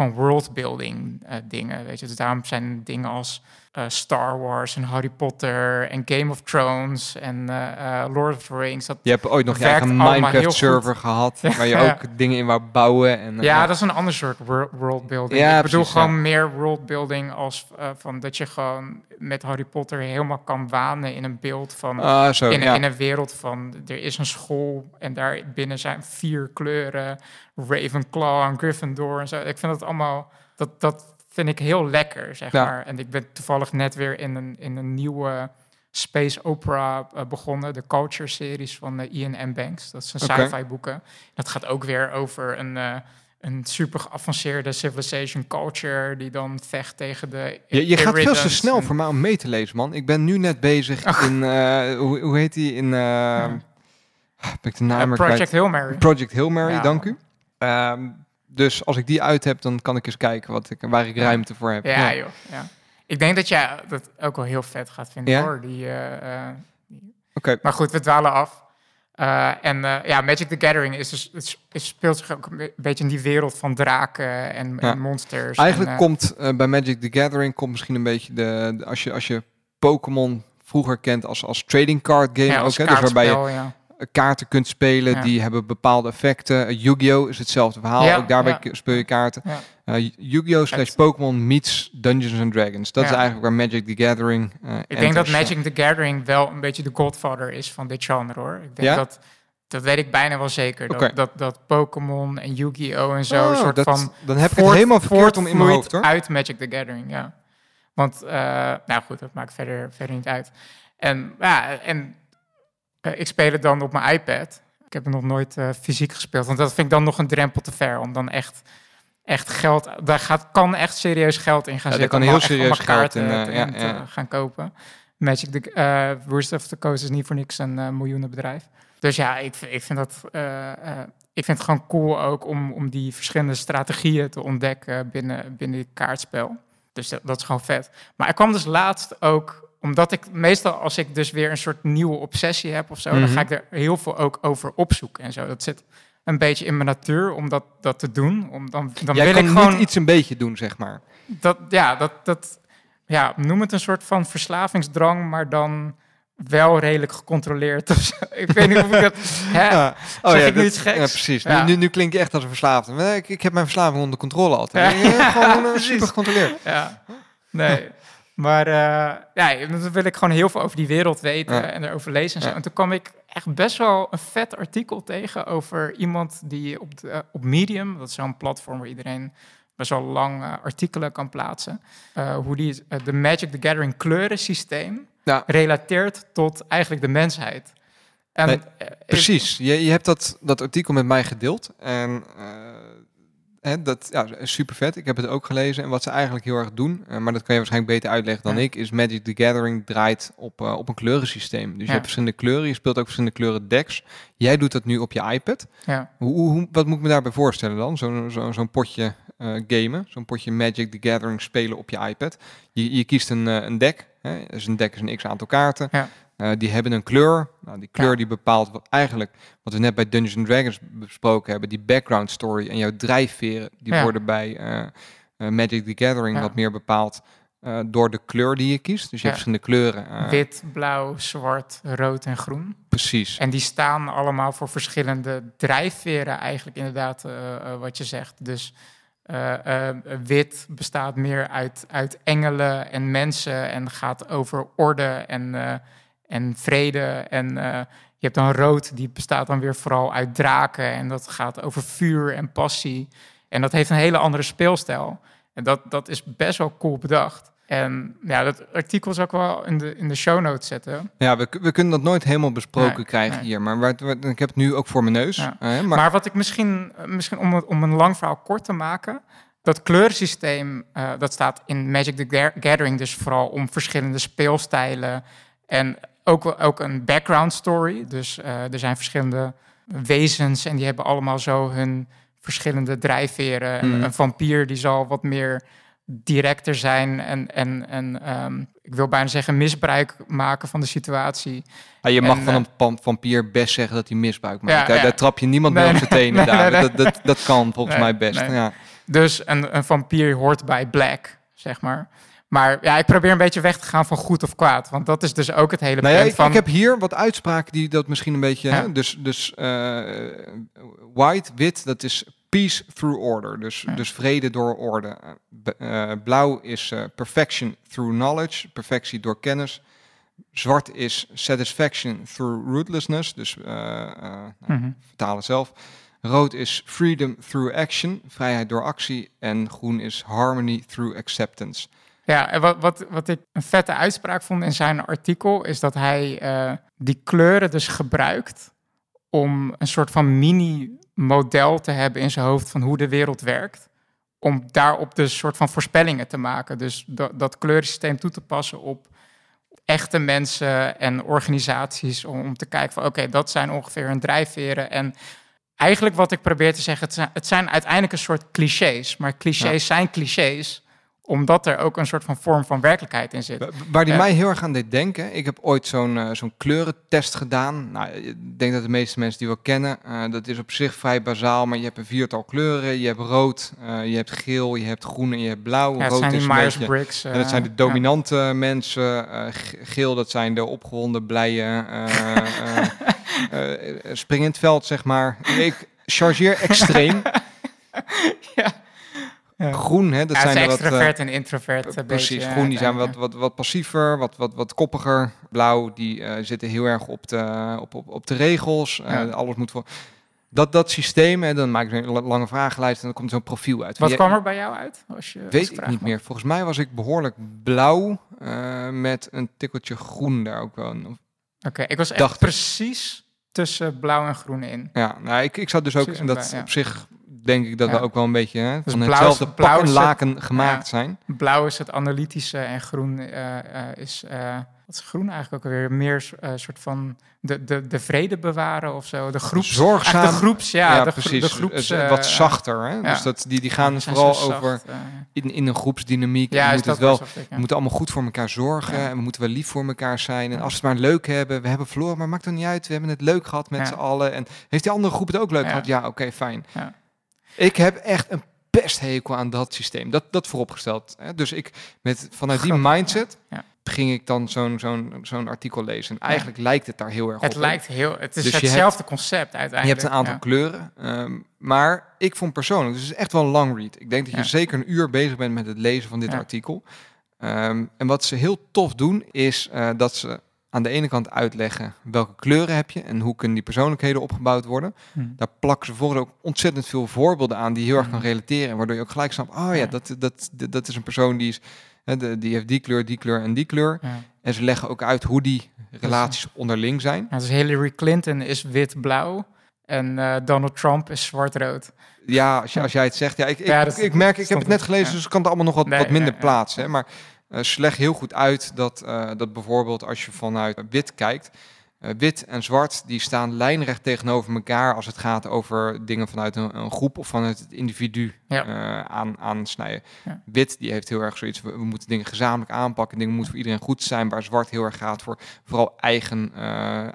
van worldbuilding eh, dingen, weet je. Dus daarom zijn dingen als eh, Star Wars en Harry Potter en Game of Thrones en eh, eh, Lord of the Rings. Dat, Je hebt ooit nog je Werkt eigen Minecraft-server gehad, <laughs> Ja. waar je ook dingen in wou bouwen. En, ja, dat is een ander soort wor- worldbuilding. Ja, ik bedoel precies, gewoon meer worldbuilding als van dat je gewoon met Harry Potter helemaal kan wanen in een beeld van Ah, zo, in, een- in een wereld van er is een school en daar binnen zijn vier kleuren, Ravenclaw en Gryffindor en zo. Ik vind dat allemaal dat dat vind ik heel lekker, zeg Ja. maar. En ik ben toevallig net weer in een in een nieuwe space opera eh, begonnen, de Culture series van eh, Ian M. Banks. Dat zijn sci-fi boeken. Dat gaat ook weer over een eh, een super geavanceerde civilization culture die dan vecht tegen de Je, je gaat veel te snel en- voor mij om mee te lezen, man. Ik ben nu net bezig in, hoe, hoe heet die? In, eh ben ik de naam Project kwijt? Hail Mary. Project Hail Mary, Ja. dank u. Ehm, dus als ik die uit heb, dan kan ik eens kijken wat ik, waar ik ruimte voor heb. Ja, joh. Ja. Ik denk dat jij dat ook wel heel vet gaat vinden Ja? hoor. Die, eh, eh, Oké. maar goed, we dwalen af. Eh, en ja, Magic the Gathering is dus, het, speelt zich ook een be- beetje in die wereld van draken en, Ja. en monsters. Eigenlijk en, komt bij Magic the Gathering komt misschien een beetje de, de- als je als je Pokémon vroeger kent als als trading card game ja, ook, hè, dus waarbij je ja. Kaarten kunt spelen Ja. die hebben bepaalde effecten. Eh, Yu-Gi-Oh is hetzelfde verhaal, Ja, ook daarbij ja. speel je kaarten. Eh, Yu-Gi-Oh slash Pokémon meets Dungeons and Dragons. Dat is eigenlijk waar Magic the Gathering. eh, Ik denk dat. Magic the Gathering wel een beetje de godfather is van dit genre hoor. Ik denk Ja? dat, dat weet ik bijna wel zeker. Dat, dat, dat Pokémon en Yu-Gi-Oh en zo, Oh, een soort dat- van dan heb ik het helemaal verkeerd om in mijn hoofd hoor. uit Magic the Gathering, ja. Want, eh, nou goed, dat maakt verder, verder niet uit. En ja, en eh, ik speel het dan op mijn iPad. Ik heb het nog nooit eh, fysiek gespeeld, want dat vind ik dan nog een drempel te ver om dan echt, echt geld, daar gaat, kan echt serieus geld in gaan Ja, daar zitten. kan om heel serieus geld kaarten in, te- eh, ja, in te ja. gaan kopen. Magic the uh, Worst of the Coast is niet voor niks een eh, miljoenenbedrijf. Dus ja, ik, ik vind dat eh, eh, ik vind het gewoon cool ook om, om die verschillende strategieën te ontdekken binnen, binnen dit kaartspel. Dus dat, dat is gewoon vet. Maar ik kwam dus laatst ook, omdat ik meestal als ik dus weer een soort nieuwe obsessie heb of zo, dan Mhm. ga ik er heel veel ook over opzoeken en zo. Dat zit een beetje in mijn natuur om dat, dat te doen. Om dan, dan Jij wil kan ik gewoon niet iets een beetje doen, zeg maar. dat, ja, dat, dat, ja, noem het een soort van verslavingsdrang, maar dan wel redelijk gecontroleerd. of zo. <laughs> ik weet niet of ik dat. <laughs> Hè? Ja. Zeg ik nu dat- iets geks? Ja, precies. Ja. Nu, nu, nu klink je echt als een verslaafde. Ik, ik heb mijn verslaving onder controle altijd. Ja. <laughs> Ja, gewoon eh, super gecontroleerd. Ja, nee. Maar eh, ja, dan wil ik gewoon heel veel over die wereld weten Ja. en erover lezen en zo. En toen kwam ik echt best wel een vet artikel tegen over iemand die op, de, op Medium, dat is zo'n platform waar iedereen best wel lang eh, artikelen kan plaatsen, eh, hoe die eh, de Magic the Gathering kleurensysteem Ja. relateert tot eigenlijk de mensheid. En, Nee, eh, Precies. Je, je hebt dat, dat artikel met mij gedeeld. En eh, hè, dat ja, is super vet. Ik heb het ook gelezen. En wat ze eigenlijk heel erg doen, eh, maar dat kan je waarschijnlijk beter uitleggen dan Ja. ik, is Magic the Gathering draait op, eh, op een kleurensysteem. Dus je hebt verschillende kleuren. Je speelt ook verschillende kleuren decks. Jij doet dat nu op je iPad. ja. Hoe, hoe, wat moet ik me daarbij voorstellen dan? Zo'n zo, zo'n potje eh, gamen. Zo'n potje Magic the Gathering spelen op je iPad. Je, je kiest een, een deck. Hè. Dus een deck is een x-aantal kaarten. Eh, die hebben een kleur. Nou, die kleur Ja. die bepaalt wat eigenlijk, wat we net bij Dungeons and Dragons besproken hebben, die background story en jouw drijfveren, die Ja. worden bij eh, eh, Magic the Gathering Ja. wat meer bepaald door de kleur die je kiest. Dus je hebt verschillende kleuren. Wit, blauw, zwart, rood en groen. Precies. En die staan allemaal voor verschillende drijfveren, eigenlijk inderdaad, wat je zegt. Dus wit bestaat meer uit, uit engelen en mensen en gaat over orde en, en vrede. En eh, je hebt dan rood, die bestaat dan weer vooral uit draken en dat gaat over vuur en passie. En dat heeft een hele andere speelstijl. En dat, dat is best wel cool bedacht. En ja, dat artikel zal ik wel in de, in de show notes zetten. Ja, we, we kunnen dat nooit helemaal besproken Nee, krijgen nee. hier. Maar waar, waar- ik heb het nu ook voor mijn neus. Ja. eh, maar, Maar, wat ik misschien, misschien om, om een lang verhaal kort te maken. Dat kleursysteem, eh, dat staat in Magic the Ga- Gathering dus vooral om verschillende speelstijlen. En ook, wel- ook een background story. Dus eh, er zijn verschillende wezens en die hebben allemaal zo hun verschillende drijfveren. Een- Mhm. Een vampier die zal wat meer directer zijn en, en, en ehm, ik wil bijna zeggen misbruik maken van de situatie. Ah, je mag en, van eh, een vampier best zeggen dat hij misbruik maakt. Ja, daar, ja. daar trap je niemand Nee, mee op zijn tenen. nee. Dat, dat, dat kan volgens mij best. Ja. Dus een, een vampier hoort bij Black, zeg maar. Maar ja, ik probeer een beetje weg te gaan van goed of kwaad. Want dat is dus ook het hele Nou ja, punt ik, van... ik heb hier wat uitspraken die dat misschien een beetje... Ja. Hè, dus dus eh, white, wit, dat is peace through order. Dus, Ja. dus vrede door orde. Eh, eh, blauw is perfection through knowledge. Perfectie door kennis. Zwart is satisfaction through rootlessness. Dus nou, Mhm. vertalen zelf. Rood is freedom through action, vrijheid door actie. En groen is harmony through acceptance. Ja, en wat, wat, wat ik een vette uitspraak vond in zijn artikel... is dat hij eh, die kleuren dus gebruikt... om een soort van mini-model te hebben in zijn hoofd... van hoe de wereld werkt. Om daarop dus soort van voorspellingen te maken. Dus dat, dat kleurensysteem toe te passen op echte mensen en organisaties... om, om te kijken van oké, dat zijn ongeveer hun drijfveren... en Eigenlijk wat ik probeer te zeggen, het zijn, het zijn uiteindelijk een soort clichés. Maar clichés zijn clichés, omdat er ook een soort van vorm van werkelijkheid in zit. Wa- Waar die Ja. mij heel erg aan deed denken. Ik heb ooit zo'n eh, zo'n kleurentest gedaan. Nou, ik denk dat de meeste mensen die wel kennen. eh, dat is op zich vrij bazaal, maar je hebt een viertal kleuren. Je hebt rood, eh, je hebt geel, je hebt groen en je hebt blauw. Ja, rood zijn is Myers-Briggs. en dat zijn de dominante mensen. eh, ge- geel, dat zijn de opgewonden, blije, eh, eh, <laughs> eh, eh, spring in het veld, zeg maar. Ik chargeer extreem. <laughs> Ja. Ja. Groen, hè, dat Ja, zijn er wat... eh, extravert en introvert. een Precies, beetje, groen die zijn wat, wat, wat passiever, wat, wat, wat koppiger. Blauw die eh, zitten heel erg op de, op, op, op de regels. Eh, alles moet voor. Dat, dat systeem, en dan maak ik een la- lange vragenlijst en dan komt zo'n profiel uit. Wat Jij- kwam er bij jou uit? Als je, als Weet ik niet mag? meer. Volgens mij was ik behoorlijk blauw eh, met een tikkeltje groen daar ook wel. Oké, ik was echt Dacht ik. precies tussen blauw en groen in. Ja, nou, ik, ik zat dus ook, Precies en dat ja. op zich denk ik dat we ook wel een beetje hè, Dus van hetzelfde pak en het- laken gemaakt zijn. Blauw is het analytische en groen eh, eh, is... eh, wat is groen eigenlijk ook alweer? Meer een soort van de, de, de vrede bewaren of zo. De groeps... Zorgzaam. De groeps, ja. Ja, de, precies. De groeps, Het- wat zachter. Hè? ja. Dus dat, die, die gaan vooral zacht, over in, in een groepsdynamiek. ja, je is moet dat het wel, zacht, we moeten allemaal goed voor elkaar zorgen. En we moeten wel lief voor elkaar zijn. En als we het maar leuk hebben. We hebben verloren, maar maakt er niet uit. We hebben het leuk gehad met z'n allen. En heeft die andere groep het ook leuk gehad? Ja, oké, fijn. Ik heb echt een pesthekel aan dat systeem. Dat, dat vooropgesteld. Hè? Dus ik, met, vanuit die Grappig, mindset ja. ging ik dan zo'n zo'n zo'n artikel lezen. En eigenlijk lijkt het daar heel erg Het op. hè? lijkt heel... Het is Dus hetzelfde concept uiteindelijk. Je hebt een aantal ja. kleuren. ehm, maar ik vond persoonlijk, dus het is echt wel een long read. Ik denk dat je zeker een uur bezig bent met het lezen van dit artikel. Ehm, en wat ze heel tof doen, is eh, dat ze aan de ene kant uitleggen welke kleuren heb je en hoe kunnen die persoonlijkheden opgebouwd worden. Hm. Daar plakken ze volgens ook ontzettend veel voorbeelden aan die je heel erg kan relateren. Waardoor je ook gelijk snapt, oh ja, dat, dat, dat, dat is een persoon die, is, hè, die heeft die kleur, die kleur en die kleur. Ja. En ze leggen ook uit hoe die relaties onderling zijn. Ja, dus Hillary Clinton is wit-blauw en eh, Donald Trump is zwart-rood. Ja, als, je, als jij het zegt. Ja, ik, ik, Ja, dat ik merk, ik heb het net gelezen, ja. dus ik kan het allemaal nog wat, Nee, wat minder plaatsen. Hè? Maar eh ze leggen heel goed uit dat, eh, dat bijvoorbeeld als je vanuit wit kijkt, Eh, wit en zwart die staan lijnrecht tegenover elkaar als het gaat over dingen vanuit een, een groep of vanuit het individu Ja. eh, aan, aansnijden. Ja. Wit die heeft heel erg zoiets, we, we moeten dingen gezamenlijk aanpakken, dingen moeten voor iedereen goed zijn, waar zwart heel erg gaat voor vooral eigen, eh,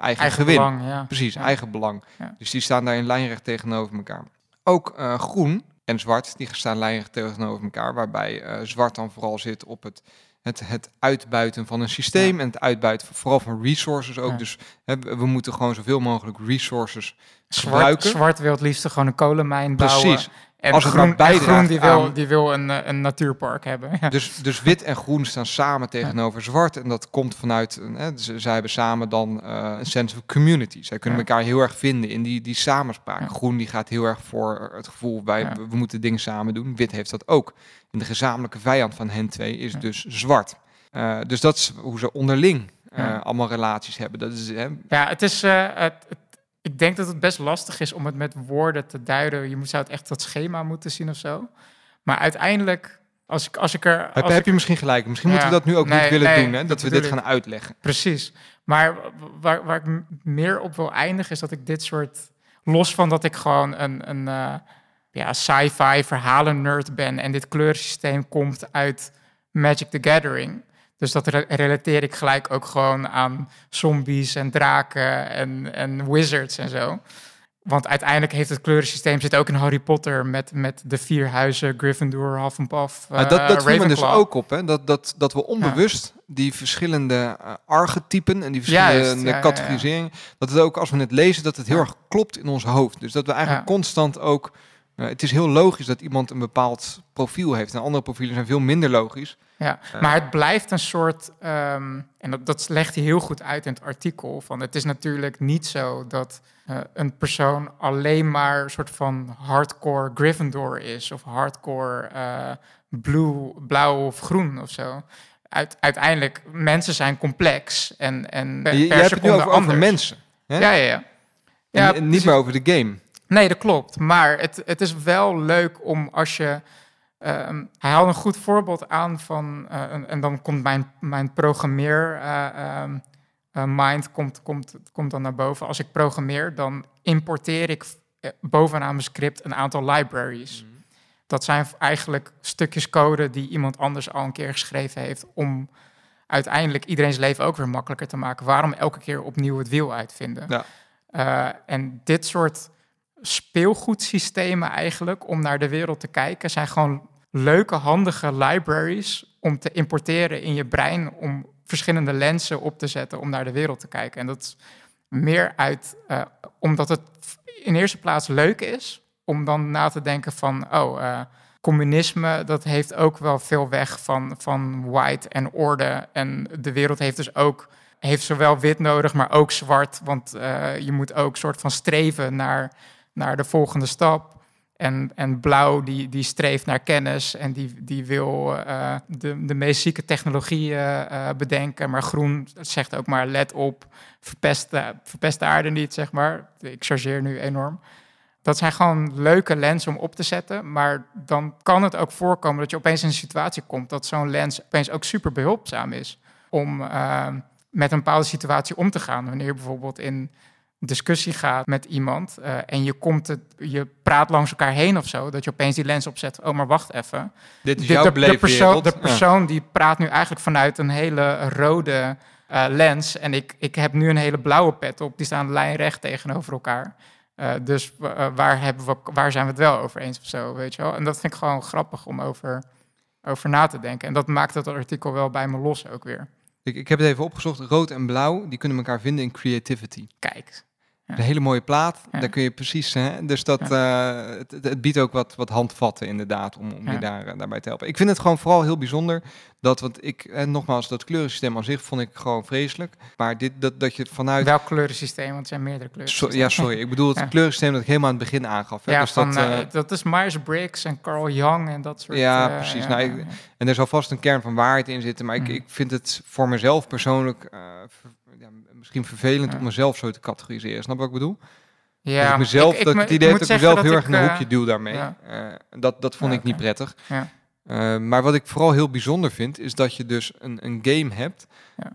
eigen, Eigen gewin. belang, ja. Precies, eigen belang. Dus die staan daar in lijnrecht tegenover elkaar. Ook eh, groen en zwart, die staan lijnrecht tegenover elkaar, waarbij eh, zwart dan vooral zit op het, het, het uitbuiten van een systeem en het uitbuiten vooral van resources ook. Ja. Dus hè, we moeten gewoon zoveel mogelijk resources Zwart, gebruiken. zwart wil het liefst gewoon een kolenmijn bouwen. Precies. En Als groen, maar en groen die wil, aan- die wil een, eh, een natuurpark hebben. Ja. Dus, dus wit en groen staan samen tegenover zwart. En dat komt vanuit, hè, ze- zij hebben samen dan eh, een sense of community. Zij kunnen elkaar heel erg vinden in die, die samenspraak. Groen die gaat heel erg voor het gevoel, wij, we moeten dingen samen doen. Wit heeft dat ook. En de gezamenlijke vijand van hen twee is Ja. dus zwart. Eh, dus dat is hoe ze onderling eh, Ja. allemaal relaties hebben. Dat is, hè, Ja, het is. eh, het, het- ik denk dat het best lastig is om het met woorden te duiden. Je moet, zou het echt dat schema moeten zien of zo. Maar uiteindelijk, als ik, als ik er. heb, als heb ik- je misschien gelijk. Misschien moeten we dat nu ook Nee, niet willen nee, doen. Hè? dat Dat we dit ik. gaan uitleggen. Precies. Maar waar, waar ik meer op wil eindigen is dat ik dit soort. Los van dat ik gewoon een, een ja, sci-fi verhalen nerd ben. En dit kleursysteem komt uit Magic the Gathering. Dus dat re- relateer ik gelijk ook gewoon aan zombies en draken en, en wizards en zo. Want uiteindelijk heeft het kleurensysteem zit ook in Harry Potter met, met de vier huizen, Gryffindor, Hufflepuff, Maar dat, eh, dat viel me dus ook op, hè? Dat, dat, dat we onbewust die verschillende eh, archetypen en die verschillende ja, categoriseringen, dat het ook als we het lezen, dat het heel erg klopt in ons hoofd. Dus dat we eigenlijk constant ook. Eh, het is heel logisch dat iemand een bepaald profiel heeft. En andere profielen zijn veel minder logisch. Ja, maar het blijft een soort, ehm, en dat, dat legt hij heel goed uit in het artikel, van het is natuurlijk niet zo dat eh, een persoon alleen maar een soort van hardcore Gryffindor is, of hardcore eh, blue, blauw of groen of zo. Uit, uiteindelijk, mensen zijn complex en, en per je, je hebt het nu over, over anders. mensen. Hè? Ja, ja, ja. En Ja, ni- niet meer over de game. Nee, dat klopt. Maar het, het is wel leuk om als je. ehm, hij had een goed voorbeeld aan van. eh, en, en dan komt mijn, mijn programmeer. eh, ehm, eh, mind komt, komt, komt dan naar boven. Als ik programmeer, dan importeer ik bovenaan mijn script een aantal libraries. Dat zijn eigenlijk stukjes code die iemand anders al een keer geschreven heeft. om uiteindelijk iedereen's leven ook weer makkelijker te maken. Waarom elke keer opnieuw het wiel uitvinden? Ja. En dit soort speelgoedsystemen eigenlijk om naar de wereld te kijken zijn gewoon leuke, handige libraries om te importeren in je brein om verschillende lenzen op te zetten om naar de wereld te kijken. En dat is meer uit eh, omdat het in eerste plaats leuk is om dan na te denken van oh eh, communisme dat heeft ook wel veel weg van, van white en orde en de wereld heeft dus ook heeft zowel wit nodig, maar ook zwart. Want eh, je moet ook soort van streven naar, naar de volgende stap. En, en blauw, die, die streeft naar kennis en die, die wil eh, de, de meest zieke technologieën eh, bedenken. Maar groen zegt ook maar, let op, verpest de, verpest de aarde niet, zeg maar. Ik chargeer nu enorm. Dat zijn gewoon leuke lenzen om op te zetten. Maar dan kan het ook voorkomen dat je opeens in een situatie komt... dat zo'n lens opeens ook super behulpzaam is... om eh, met een bepaalde situatie om te gaan. Wanneer je bijvoorbeeld in discussie gaat met iemand... eh, en je, komt het, je praat langs elkaar heen of zo... dat je opeens die lens opzet. Oh, maar wacht even. Dit is De- jouw de, de, persoon, de Ja. persoon die praat nu eigenlijk vanuit een hele rode eh, lens. En ik, ik heb nu een hele blauwe pet op. Die staan lijnrecht tegenover elkaar. Eh, dus waar, hebben we, waar zijn we het wel over eens of zo, weet je wel? En dat vind ik gewoon grappig om over, over na te denken. En dat maakt het artikel wel bij me los ook weer. Ik, ik heb het even opgezocht. Rood en blauw, die kunnen elkaar vinden in creativity. Kijk. Een hele mooie plaat. Daar kun je precies. Hè, dus dat, eh, het, het- het biedt ook wat, wat handvatten, inderdaad, om, om je daar, eh, daarbij te helpen. Ik vind het gewoon vooral heel bijzonder dat, want ik, en nogmaals, dat kleurensysteem aan zich vond ik gewoon vreselijk. Maar dit, dat, dat je vanuit. Welk kleurensysteem? Want er zijn meerdere kleuren. So- ja, sorry. Ik bedoel het <laughs> Ja. kleurensysteem dat ik helemaal aan het begin aangaf. Hè. Ja, dus van, dat, eh, eh, dat is Myers-Briggs en Carl Jung en dat soort... Ja, eh, precies. ja, Nou, ik- en er zal vast een kern van waarheid in zitten. Maar ik, Mhm. ik vind het voor mezelf persoonlijk eh, misschien vervelend Ja. om mezelf zo te categoriseren. Snap wat ik bedoel? Ja, dat ik mezelf, dat ik het idee dat ik mezelf heel erg in een ik, hoekje eh, duw daarmee. ja. Eh, dat, dat vond Ja, ik niet prettig. Ja. Eh, maar wat ik vooral heel bijzonder vind, is dat je dus een, een game hebt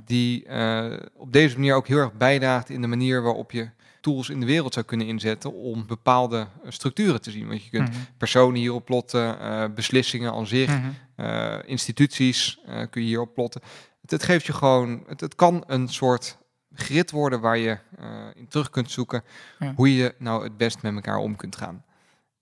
die eh, op deze manier ook heel erg bijdraagt in de manier waarop je tools in de wereld zou kunnen inzetten om bepaalde eh, structuren te zien. Want je kunt Mhm. personen hierop plotten, eh, beslissingen aan zich, Mhm. eh, instituties eh, kun je hierop plotten. Het, het geeft je gewoon, het, het kan een soort grid worden waar je eh, in terug kunt zoeken Ja. hoe je nou het best met elkaar om kunt gaan.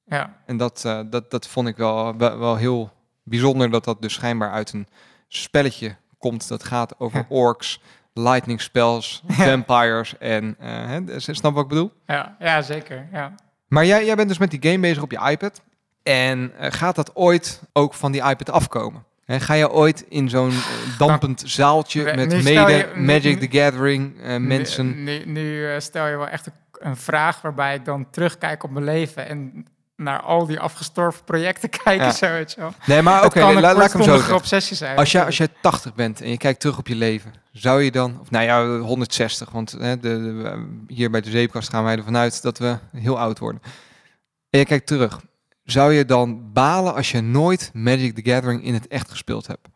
Ja, En dat, eh, dat, dat vond ik wel, wel, heel bijzonder dat dat dus schijnbaar uit een spelletje komt. Dat gaat over Ja. orks, lightning spells, <laughs> vampires en... eh, hè, snap wat ik bedoel? ja, ja zeker. Ja. Maar jij, jij bent dus met die game bezig op je iPad. En gaat dat ooit ook van die iPad afkomen? Hè, ga je ooit in zo'n eh, dampend zaaltje We- met nu stel mede je- nu- Magic nu- the Gathering eh, mensen... Nu, nu, nu, eh, stel je wel echt een, een vraag waarbij ik dan terugkijk op mijn leven en naar al die afgestorven projecten <laughs> kijken. Ja. Zo, weet je wel. Nee, maar oké, laat ik hem zo obsessie zijn. Als je, als je 80 bent en je kijkt terug op je leven, zou je dan, of nou ja, 160, want hè, de, de- hier bij de zeepkast gaan wij ervan uit dat we heel oud worden. En je kijkt terug, zou je dan balen als je nooit Magic the Gathering in het echt gespeeld hebt?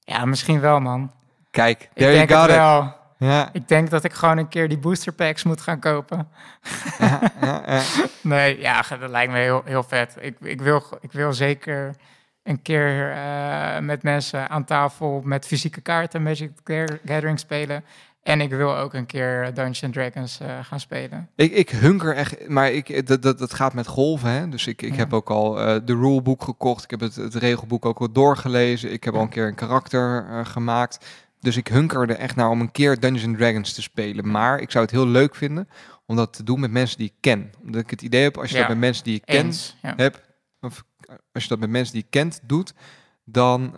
Ja, misschien wel, man. Kijk, Ik there denk you got het it. wel. Ja, Ik denk dat ik gewoon een keer die booster packs moet gaan kopen. ja, ja, ja. <laughs> Nee, ja, dat lijkt me heel, heel vet. Ik, ik, wil, ik wil zeker een keer eh, met mensen aan tafel met fysieke kaarten Magic the Gathering spelen. En ik wil ook een keer Dungeons Dragons eh, gaan spelen. Ik, ik hunker echt, maar ik, dat, dat, dat gaat met golven. Hè? Dus ik, ik Ja. heb ook al eh, de rulebook gekocht. Ik heb het, het regelboek ook al doorgelezen. Ik heb al een keer een karakter eh, gemaakt. Dus ik hunker er echt naar om een keer Dungeons Dragons te spelen. Maar ik zou het heel leuk vinden om dat te doen met mensen die ik ken. Omdat ik het idee heb, als je Ja. dat met mensen die je kent hebt, of als je dat met mensen die je kent doet, dan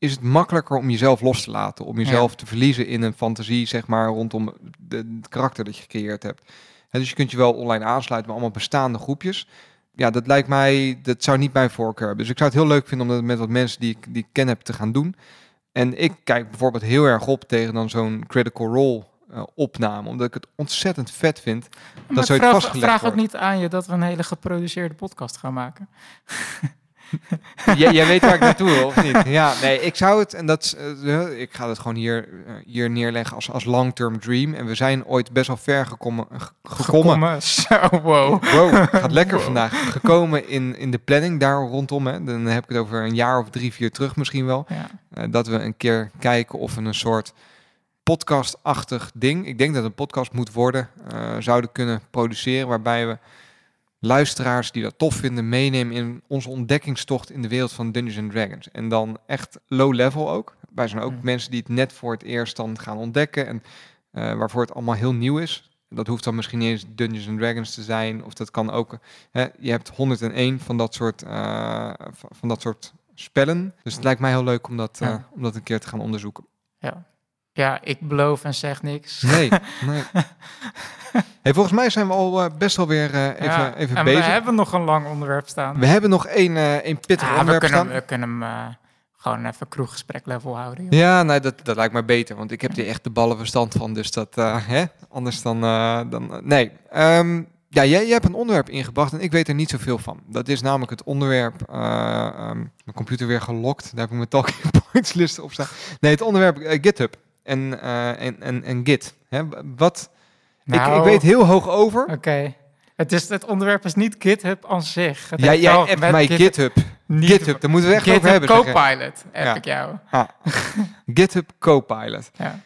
is het makkelijker om jezelf los te laten. Om jezelf te verliezen in een fantasie, zeg maar, rondom de, het karakter dat je gecreëerd hebt. Hè, dus je kunt je wel online aansluiten bij allemaal bestaande groepjes. Ja, dat lijkt mij, dat zou niet mijn voorkeur hebben. Dus ik zou het heel leuk vinden om dat met wat mensen die ik, die ik ken heb te gaan doen. En ik kijk bijvoorbeeld heel erg op tegen dan zo'n Critical Role eh, opname. Omdat ik het ontzettend vet vind. Maar dat zoiets vraag, vastgelegd vraag ook niet aan je dat we een hele geproduceerde podcast gaan maken. <laughs> Jij, jij weet waar ik naartoe wil, of niet? <laughs> Ja, nee, ik zou het, en dat, eh, ik ga het gewoon hier, eh, hier neerleggen als, als long-term dream. En we zijn ooit best wel ver gekomen. ge- gekomen. Zo, wow. Wow, gaat lekker vandaag. Gekomen in, in de planning daar rondom. Hè. Dan heb ik het over een jaar of drie, vier terug misschien wel. Ja. Eh, dat we een keer kijken of we een soort podcastachtig ding, ik denk dat een podcast moet worden, eh, zouden kunnen produceren. Waarbij we luisteraars die dat tof vinden meenemen in onze ontdekkingstocht in de wereld van Dungeons and Dragons. En dan echt low level ook. Wij zijn ook Mm. mensen die het net voor het eerst dan gaan ontdekken en eh, waarvoor het allemaal heel nieuw is. Dat hoeft dan misschien niet eens Dungeons and Dragons te zijn, of dat kan ook. Hè, je hebt 101 van dat soort, eh, van, dat soort spellen. Dus het lijkt mij heel leuk om dat, eh, om dat een keer te gaan onderzoeken. Ja. Ja, ik beloof en zeg niks. Nee, <laughs> nee. Hey, volgens mij zijn we al eh, best wel weer eh, even, Ja, even en bezig. we hebben nog een lang onderwerp staan. We hebben nog één, één pittig Ja, we onderwerp kunnen, staan. we kunnen hem gewoon even kroeggesprek level houden. joh. Ja, nee, dat, dat lijkt mij beter, want ik heb er echt de ballen verstand van. Dus dat, hè? anders dan... dan nee. Ehm, ja, jij, jij hebt een onderwerp ingebracht en ik weet er niet zoveel van. Dat is namelijk het onderwerp... eh, ehm, mijn computer weer gelokt. Daar heb ik mijn talking <laughs> points list op staan. Nee, het onderwerp GitHub en, eh, en, en, en Git. Hè? Wat... ik, ik Nou, weet heel hoog over. Oké. Het, is, het onderwerp is niet GitHub aan zich. Het Jij, heeft jij met mij Git- GitHub. niet- GitHub, daar moeten we echt over GitHub hebben. zeg, hè. Copilot heb Ja. ik jou. Ah. <laughs> GitHub Copilot. Ja.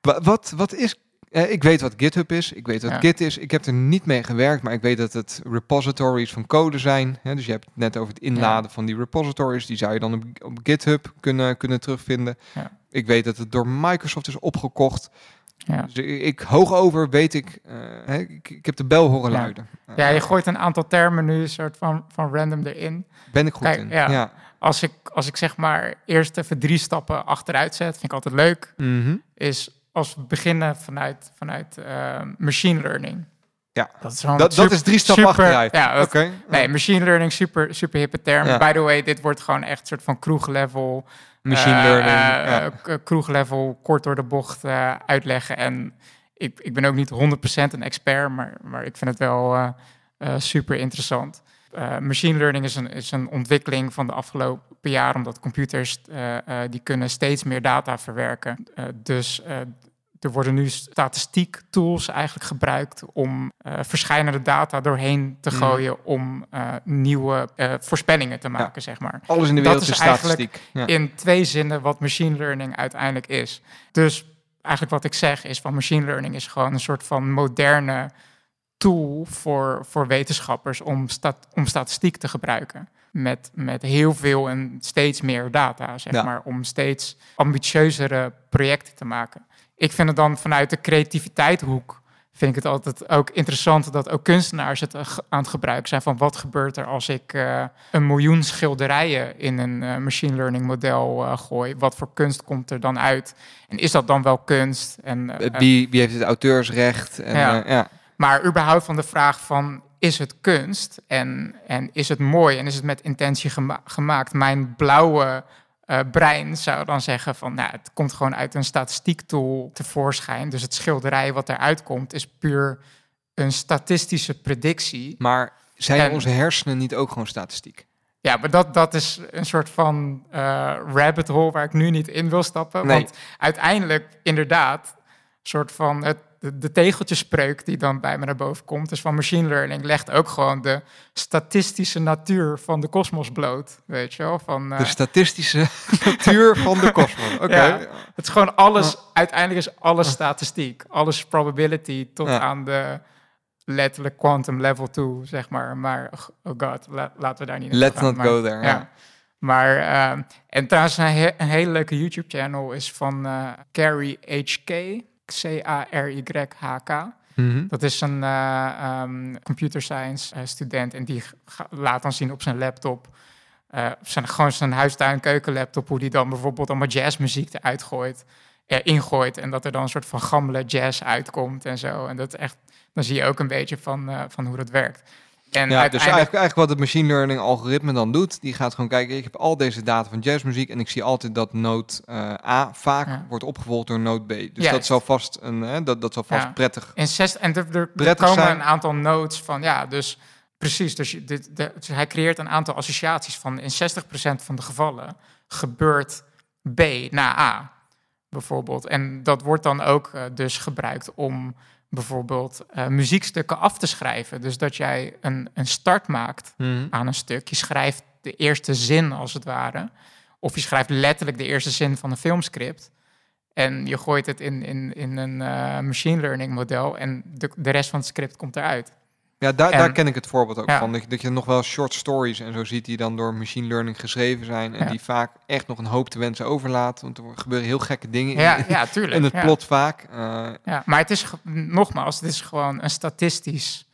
Wa- Wat, wat is... eh, ik weet wat GitHub is. Ik weet wat Ja. Git is. Ik heb er niet mee gewerkt, maar ik weet dat het repositories van code zijn. Hè? Dus je hebt het net over het inladen van die repositories. Die zou je dan op, op GitHub kunnen, kunnen terugvinden. Ja. Ik weet dat het door Microsoft is opgekocht. Ja. Dus ik, hoog over weet ik, eh, ik... Ik heb de bel horen Ja. luiden. ja, je Eh, gooit een aantal termen nu soort van, van random erin. ben ik goed Kijk, in. ja. ja. Als ik, als ik zeg maar eerst even drie stappen achteruit zet, vind ik altijd leuk, Mhm. is als we beginnen vanuit, vanuit eh, machine learning. Ja. Dat is, Dat, dat is drie stappen super- achteruit. Ja, dat-. Nee, machine learning, super, super hippe term. Ja. By the way, dit wordt gewoon echt een soort van kroeglevel. Machine eh, learning. eh, ja. kroeglevel, kort door de bocht uitleggen. En ik, ik ben ook niet 100% een expert, maar, maar ik vind het wel super interessant. Eh, machine learning is een, is een ontwikkeling van de afgelopen jaren, omdat computers eh, eh, die kunnen steeds meer data verwerken. Dus er worden nu statistiek tools eigenlijk gebruikt om verschijnende data doorheen te gooien mm. om nieuwe voorspellingen te maken, ja. zeg maar. Alles in de wereld is statistiek. Ja. In twee zinnen wat machine learning uiteindelijk is. Dus eigenlijk wat ik zeg is van machine learning is gewoon een soort van moderne tool voor, voor wetenschappers om, stat, om statistiek te gebruiken. Met, met heel veel en steeds meer data, zeg ja. maar, om steeds ambitieuzere projecten te maken ik vind het dan vanuit de creativiteitshoek vind ik het altijd ook interessant dat ook kunstenaars het aan het gebruiken zijn van wat gebeurt er als ik uh, een miljoen schilderijen in een uh, machine learning model uh, gooi. Wat voor kunst komt er dan uit? En is dat dan wel kunst? En, wie, wie heeft het auteursrecht? En, ja. ja. Maar überhaupt van de vraag van is het kunst en, en is het mooi en is het met intentie gema gemaakt? Mijn blauwe uh, brein zou dan zeggen van, nou, het komt gewoon uit een statistiektool tevoorschijn. Dus het schilderij wat eruit komt is puur een statistische predictie. Maar zijn en, onze hersenen niet ook gewoon statistiek? Ja, maar dat, dat is een soort van uh, rabbit hole waar ik nu niet in wil stappen. Nee. Want uiteindelijk, inderdaad, soort van het de, de tegeltjespreuk die dan bij me naar boven komt, dus van machine learning, legt ook gewoon de statistische natuur van de kosmos bloot. Weet je wel? Van, uh, de statistische <laughs> natuur van de kosmos. <laughs> Oké. Okay. Ja, het is gewoon alles, uiteindelijk is alles statistiek. Alles probability tot ja. aan de letterlijk quantum level toe, zeg maar. Maar, oh god, la, laten we daar niet Let's gaan. not maar, go there. Ja. Maar, uh, en trouwens, een, he een, hele leuke YouTube-channel is van uh, Carrie HK. C-A-R-Y-H-K. Mm -hmm. Dat is een uh, um, computer science uh, student en die laat dan zien op zijn laptop, uh, zijn, gewoon zijn huistuin keukenlaptop, hoe die dan bijvoorbeeld allemaal jazzmuziek eruit gooit, ingooit en dat er dan een soort van gammele jazz uitkomt en zo. En dat echt, dan zie je ook een beetje van, van hoe dat werkt. En ja, dus eigenlijk, eigenlijk wat het machine learning algoritme dan doet, die gaat gewoon kijken, ik heb al deze data van jazzmuziek en ik zie altijd dat node uh, A vaak ja. wordt opgevolgd door node B. Dus Juist. dat zal vast, een, hè, dat, dat zal vast Ja. prettig En, zes, en er, er, er komen zijn. een aantal nodes van, ja, dus precies. Dus, dit, de, dus hij creëert een aantal associaties van in 60% van de gevallen gebeurt B na A, bijvoorbeeld. En dat wordt dan ook eh, dus gebruikt om bijvoorbeeld eh, muziekstukken af te schrijven. Dus dat jij een, een start maakt Mhm. aan een stuk. Je schrijft de eerste zin als het ware. Of je schrijft letterlijk de eerste zin van een filmscript. En je gooit het in, in, in een eh, machine learning model. En de, de rest van het script komt eruit. Ja, daar, En- daar ken ik het voorbeeld ook Ja. van. Dat je, dat je nog wel short stories en zo ziet die dan door machine learning geschreven zijn. En Ja. die vaak echt nog een hoop te wensen overlaat. Want er gebeuren heel gekke dingen in, Ja, ja tuurlijk. in het ja. plot vaak. Eh, Ja, maar het is, nogmaals, het is gewoon een statistisch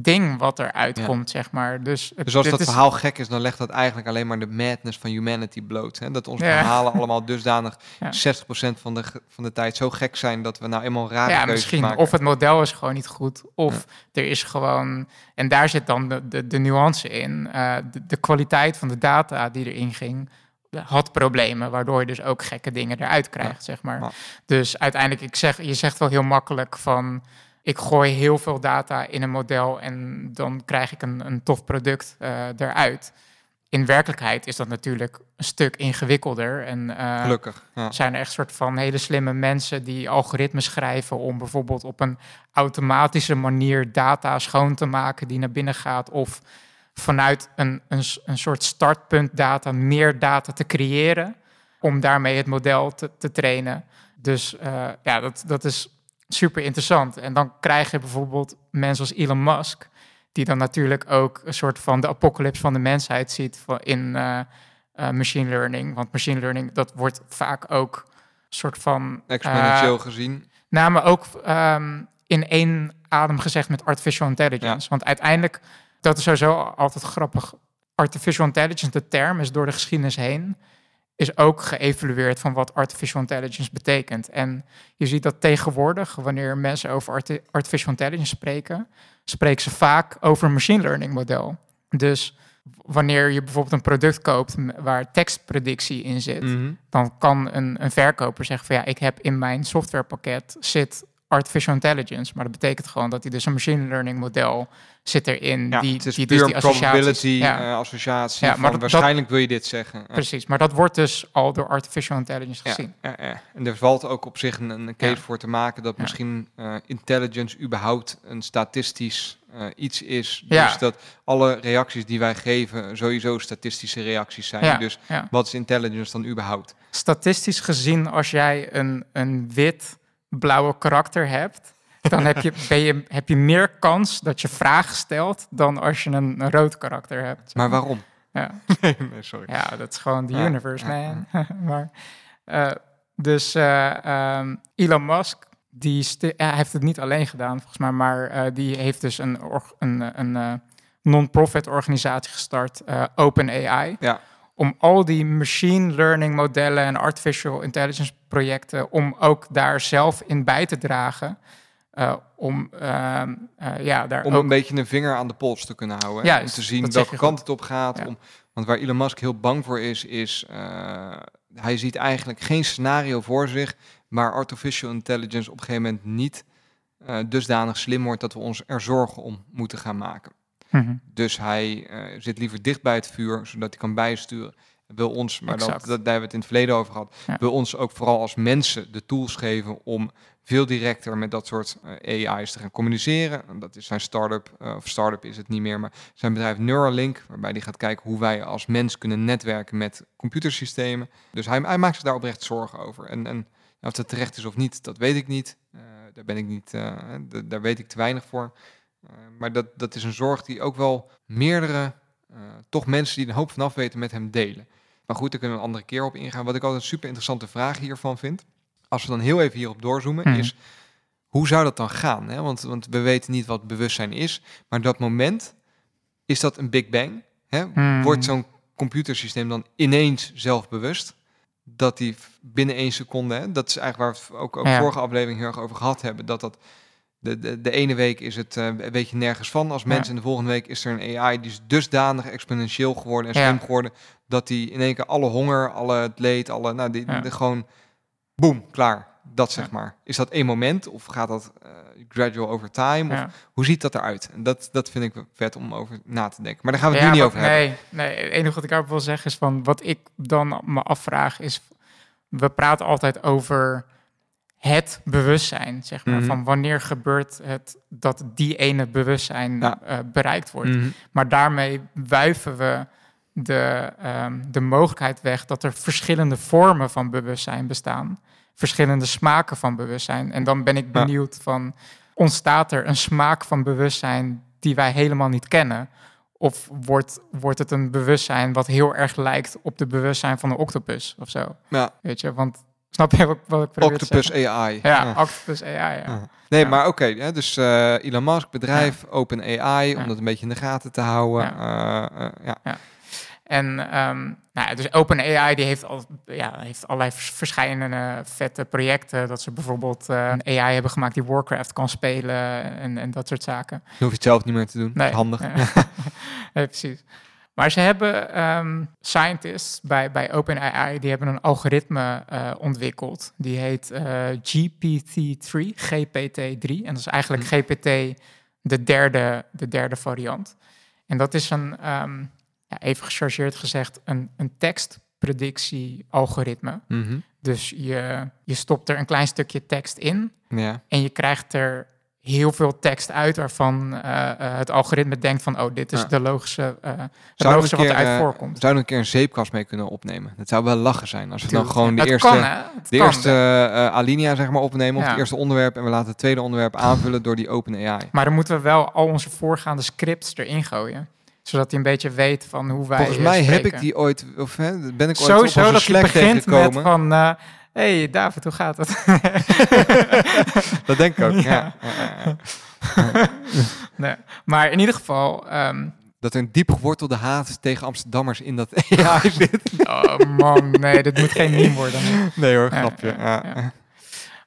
ding wat eruit Ja. komt, zeg maar. Dus, het, dus als dat is- verhaal gek is, dan legt dat eigenlijk alleen maar de madness van humanity bloot. Hè? Dat onze Ja. verhalen allemaal dusdanig <laughs> Ja. 60% van de, van de tijd zo gek zijn dat we nou eenmaal rare ja, misschien. maken. Of het model is gewoon niet goed. Of er is gewoon... En daar zit dan de, de, de nuance in. eh, de, de kwaliteit van de data die erin ging... had problemen, waardoor je dus ook gekke dingen eruit krijgt, zeg maar. Dus uiteindelijk, ik zeg, je zegt wel heel makkelijk van... ik gooi heel veel data in een model... en dan krijg ik een, een tof product eh, eruit. In werkelijkheid is dat natuurlijk een stuk ingewikkelder. En, eh, Gelukkig. Ja. zijn er echt soort van hele slimme mensen die algoritmes schrijven om bijvoorbeeld op een automatische manier data schoon te maken die naar binnen gaat of vanuit een, een, een soort startpunt data meer data te creëren om daarmee het model te, te trainen. Dus eh, ja, dat, dat is super interessant. En dan krijg je bijvoorbeeld mensen als Elon Musk, die dan natuurlijk ook een soort van de apocalypse van de mensheid ziet in eh, eh, machine learning. Want machine learning, dat wordt vaak ook een soort van... Exponentieel eh, gezien. nou, maar ook ehm, in één adem gezegd met artificial intelligence. Want uiteindelijk, dat is sowieso altijd grappig. Artificial intelligence, de term, is door de geschiedenis heen, is ook geëvalueerd van wat artificial intelligence betekent. En je ziet dat tegenwoordig, wanneer mensen over arti- artificial intelligence spreken, spreken ze vaak over een machine learning model. Dus wanneer je bijvoorbeeld een product koopt waar tekstpredictie in zit, Mhm. dan kan een, een verkoper zeggen van ja, ik heb in mijn softwarepakket zit artificial intelligence. Maar dat betekent gewoon dat hij dus een machine learning model zit erin. Ja, die, het is die dus die probability Ja, eh, associatie. Ja, van maar dat- waarschijnlijk wil je dit zeggen. Ja. precies. Maar dat wordt dus al door artificial intelligence gezien. ja. En er valt ook op zich een, een case voor te maken dat misschien eh, intelligence überhaupt een statistisch eh, iets is. Ja. Dus dat alle reacties die wij geven sowieso statistische reacties zijn. Dus wat is intelligence dan überhaupt? Statistisch gezien, als jij een, een wit-blauwe karakter hebt, dan heb je, ben je, heb je meer kans dat je vragen stelt dan als je een, een rood karakter hebt. Maar waarom? Ja. <laughs> nee, nee, sorry. Ja, dat is gewoon de Ja, universe, ja, man. <laughs> maar, eh, dus eh, ehm, Elon Musk, die hij heeft het niet alleen gedaan, volgens mij, maar eh, die heeft dus een, org- een, een eh, non-profit organisatie gestart, eh OpenAI. Ja. Om al die machine learning modellen en artificial intelligence projecten, om ook daar zelf in bij te dragen. eh, om ehm, eh, ja, daar Om ook een beetje een vinger aan de pols te kunnen houden. hè? Om te zien dat welke kant het op gaat. Ja. Om, want waar Elon Musk heel bang voor is, is eh, hij ziet eigenlijk geen scenario voor zich waar artificial intelligence op een gegeven moment niet dusdanig slim wordt dat we ons er zorgen om moeten gaan maken. Mhm. Dus hij eh, zit liever dicht bij het vuur, zodat hij kan bijsturen. Wil ons, maar dat, daar hebben we het in het verleden over gehad, Ja. wil ons ook vooral als mensen de tools geven om veel directer met dat soort eh, AI's te gaan communiceren. En Dat is zijn start-up, eh, of start-up is het niet meer, maar zijn bedrijf Neuralink, waarbij hij gaat kijken hoe wij als mens kunnen netwerken met computersystemen. Dus hij, hij maakt zich daar oprecht zorgen over. En, en of dat terecht is of niet, dat weet ik niet. Daar ben ik niet, daar weet ik te weinig voor. Eh, maar dat, dat is een zorg die ook wel meerdere, eh, toch mensen die een hoop van af weten, met hem delen. Maar goed, daar kunnen we een andere keer op ingaan. Wat ik altijd een super interessante vraag hiervan vind, als we dan heel even hierop doorzoomen, Mhm. is hoe zou dat dan gaan? Hè? Want, want we weten niet wat bewustzijn is, maar dat moment, is dat een Big Bang? Hè? Mhm. Wordt zo'n computersysteem dan ineens zelfbewust? Dat die binnen één seconde, hè? dat is eigenlijk waar we het ook, ook Ja. vorige aflevering heel erg over gehad hebben, dat dat de, de, de ene week is het, eh, weet je nergens van als mens. Ja. En de volgende week is er een AI die is dusdanig exponentieel geworden en Ja. slim geworden. Dat die in één keer alle honger, alle het leed, alle, nou, die, Ja. de, gewoon, boom, klaar. Dat zeg maar. Is dat één moment of gaat dat eh, gradual over time? Of hoe ziet dat eruit? En dat, dat vind ik vet om over na te denken. Maar daar gaan we het nu niet over hebben. nee, nee, het enige wat ik daarop wil zeggen is van wat ik dan me afvraag is, we praten altijd over het bewustzijn, zeg maar, Mhm. van wanneer gebeurt het dat die ene bewustzijn Ja. eh, bereikt wordt. Mhm. Maar daarmee wuiven we de, ehm, de mogelijkheid weg dat er verschillende vormen van bewustzijn bestaan. Verschillende smaken van bewustzijn. En dan ben ik Ja. benieuwd van, ontstaat er een smaak van bewustzijn die wij helemaal niet kennen? Of wordt, wordt het een bewustzijn wat heel erg lijkt op de bewustzijn van een octopus of zo? Ja, Weet je, want snap je wat, wat ik probeer Octopus? AI. Ja, octopus AI, ja. Ja. Nee, Ja. maar oké. dus eh, Elon Musk, bedrijf, Open AI, om Ja. dat een beetje in de gaten te houden. Eh, eh, ja. En ehm, nou ja, dus OpenAI die heeft, al, ja, heeft allerlei vers- verschillende vette projecten. Dat ze bijvoorbeeld eh, een AI hebben gemaakt die Warcraft kan spelen en, en dat soort zaken. Dan hoef je het zelf niet meer te doen. Nee, Handig. ja. <laughs> nee, precies. Maar ze hebben ehm, scientists bij, bij OpenAI, die hebben een algoritme eh, ontwikkeld. Die heet eh, GPT-3, GPT-3. En dat is eigenlijk Hm. GPT de derde, de derde variant. En dat is een, ehm, ja, even gechargeerd gezegd, een, een tekstpredictie-algoritme. Mhm. Dus je, je stopt er een klein stukje tekst in Ja. en je krijgt er heel veel tekst uit waarvan eh, eh, het algoritme denkt van, oh, dit is Ja. de logische, eh het logische een wat keer, eruit voorkomt. Zou er een keer een zeepkast mee kunnen opnemen? Dat zou wel lachen zijn. Als we dan gewoon de Het eerste, kan, de kan. eerste alinea zeg maar, opnemen. Of het eerste onderwerp. En we laten het tweede onderwerp <laughs> aanvullen door die Open AI. Maar dan moeten we wel al onze voorgaande scripts erin gooien. Zodat hij een beetje weet van hoe wij Volgens mij heb ik die ooit... Of hè, ben ik ooit Sowieso op onze dat je begint met van... eh, hey David, hoe gaat het? <laughs> Dat denk ik ook, <laughs> ja. Ja. Ja, ja, ja. nee. Maar in ieder geval... ehm, Dat er een diep gewortelde haat tegen Amsterdammers in dat <laughs> AI zit. oh man, nee, dit moet geen meme worden. Nee hoor, Ja, grapje. ja, Ja, ja.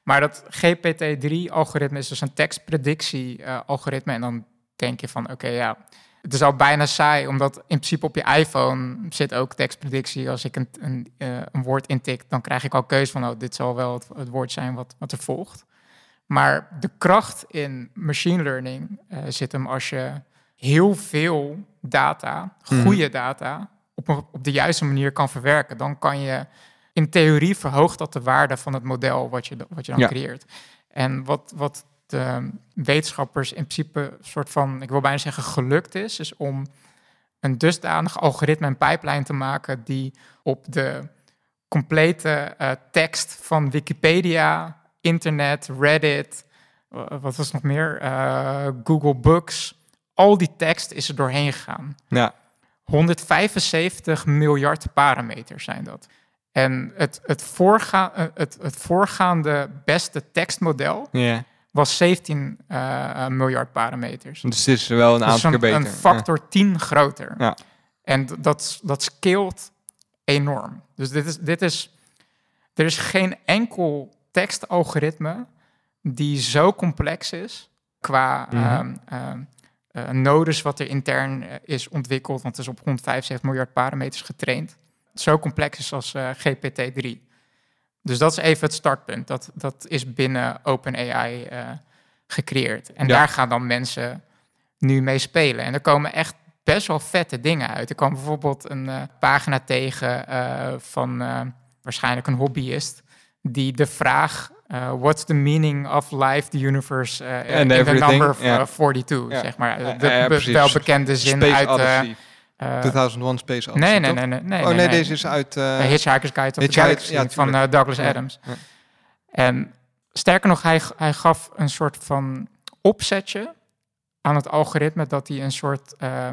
Maar dat GPT-3-algoritme is dus een tekstpredictie-algoritme. en dan denk je van, oké, ja, het is al bijna saai, omdat in principe op je iPhone zit ook tekstpredictie. Als ik een, een, eh, een woord intik, dan krijg ik al keuze van, oh, dit zal wel het, het woord zijn wat, wat er volgt. Maar de kracht in machine learning eh, zit hem als je heel veel data, Mhm. goede data, op, een- op de juiste manier kan verwerken. Dan kan je, in theorie verhoogt dat de waarde van het model wat je, wat je dan Ja. creëert. En wat, wat de wetenschappers in principe soort van, ik wil bijna zeggen gelukt is, is om een dusdanig algoritme en pipeline te maken die op de complete eh, tekst van Wikipedia, internet, Reddit, wat was nog meer, Eh, Google Books, al die tekst is er doorheen gegaan. Ja, 175 miljard parameters zijn dat. En het, het, voorga eh, het, het voorgaande beste tekstmodel ja. Was 17 eh, miljard parameters. Dus het is wel een Dus aantal keer beter. een factor 10 groter. Ja. En dat, dat scaleert enorm. Dus dit is, dit is, er is geen enkel tekstalgoritme die zo complex is qua Mhm. ehm, ehm, eh, nodes wat er intern eh, is ontwikkeld, want het is op 175 miljard parameters getraind. Zo complex is als eh, GPT-3. Dus dat is even het startpunt. Dat, dat is binnen OpenAI eh gecreëerd. En Ja. daar gaan dan mensen nu mee spelen. En er komen echt best wel vette dingen uit. Er kwam bijvoorbeeld een eh, pagina tegen eh, van waarschijnlijk een hobbyist... die de vraag... what's the meaning of life, the universe, And in the everything, number of, ja. eh, 42, Ja. zeg maar. De ja, ja, welbekende zin Space uit... eh, Odyssey. eh, 2001 Space Odyssey, nee, nee, nee, nee, nee. oh nee, nee, nee. deze is uit... Uh, Hitchhiker's Guide to the Hitchhiker- Galaxy ja, van eh, Douglas Adams. ja. En sterker nog, hij, hij gaf een soort van opzetje aan het algoritme dat hij een soort uh,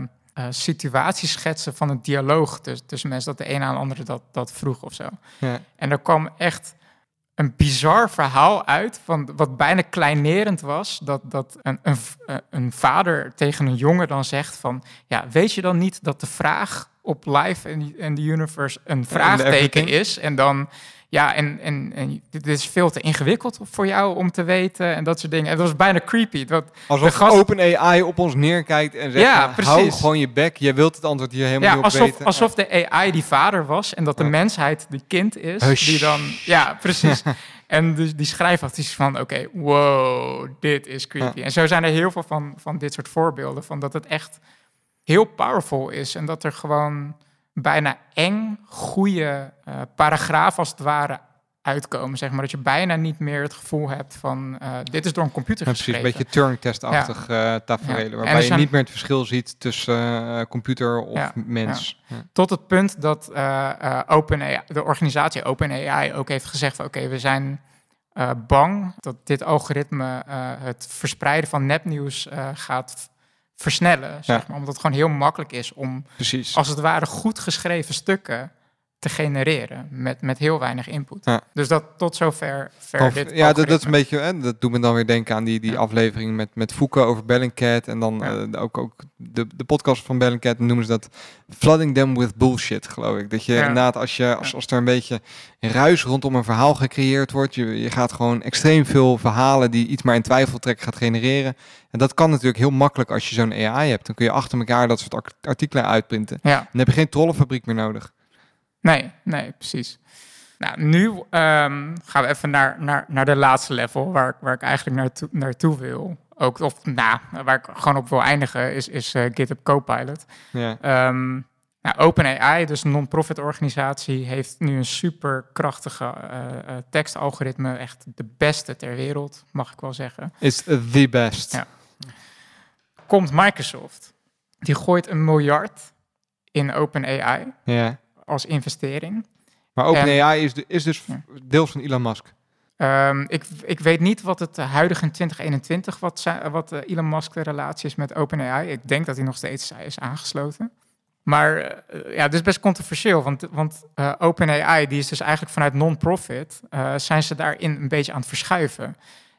situatie schetste van een dialoog tussen, tussen mensen, dat de een aan de andere dat, dat vroeg of zo. Ja. En er kwam echt een bizar verhaal uit, van wat bijna kleinerend was, dat, dat een, een, een vader tegen een jongen dan zegt van, ja, weet je dan niet dat de vraag op life en the universe een vraagteken is? En dan, ja, en, en, en dit is veel te ingewikkeld voor jou om te weten en dat soort dingen. En dat was bijna creepy. Dat Alsof gast- OpenAI op ons neerkijkt en zegt, Ja, hou precies. gewoon je bek, je wilt het antwoord hier helemaal ja, niet op alsof, weten. alsof de AI die vader was en dat de mensheid die kind is, Hush. die dan, ja, precies. <laughs> en dus die schrijft is van, oké, wow, dit is creepy. Ja. En zo zijn er heel veel van, van dit soort voorbeelden, van dat het echt heel powerful is en dat er gewoon bijna eng, goede uh, paragrafen als het ware uitkomen, zeg maar. Dat je bijna niet meer het gevoel hebt van, uh, dit is door een computer ja, precies, geschreven. een beetje Turing-testachtig ja. uh, tafereelen, Ja. En waarbij je niet meer het verschil ziet tussen uh, computer of mens. Tot het punt dat OpenAI, de organisatie OpenAI ook heeft gezegd van oké, we zijn bang dat dit algoritme het verspreiden van nepnieuws gaat versnellen. Zeg maar, omdat het gewoon heel makkelijk is om Precies. als het ware goed geschreven stukken te genereren met, met heel weinig input. Ja. Dus dat tot zover ver Of- dit ja, dat, dat is een beetje, hè, dat doet me dan weer denken aan die, die Ja. aflevering met, met Foucault over Bellingcat. En dan Ja. eh, ook, ook de, de podcast van Bellingcat noemen ze dat flooding them with bullshit, geloof ik. Dat je inderdaad, als, je, als, als er een beetje ruis rondom een verhaal gecreëerd wordt, je, je gaat gewoon extreem veel verhalen die iets maar in twijfel trekken gaat genereren. En dat kan natuurlijk heel makkelijk als je zo'n AI hebt. Dan kun je achter elkaar dat soort art- artikelen uitprinten. Ja. Dan heb je geen trollenfabriek meer nodig. Nee, nee, precies. Nou, nu ehm, gaan we even naar, naar, naar de laatste level, waar, ik- waar ik eigenlijk naartoe, naartoe wil. Ook, of nou, waar ik gewoon op wil eindigen, is, is eh, GitHub Copilot. Ja. Nou, OpenAI, dus een non-profit organisatie, heeft nu een super krachtige eh, eh, tekstalgoritme. Echt de beste ter wereld, mag ik wel zeggen. It's the best. Ja. Komt Microsoft, die gooit een miljard in OpenAI ja. Als investering. Maar OpenAI is, de, is dus Ja. deels van Elon Musk. Um, ik, ik, weet niet wat het uh, huidige in 2021, wat, zijn, wat uh, Elon Musk de relatie is met OpenAI. Ik denk dat hij nog steeds is aangesloten. Maar uh, ja, dit is best controversieel, want, want OpenAI, die is dus eigenlijk vanuit non-profit, zijn ze daarin een beetje aan het verschuiven.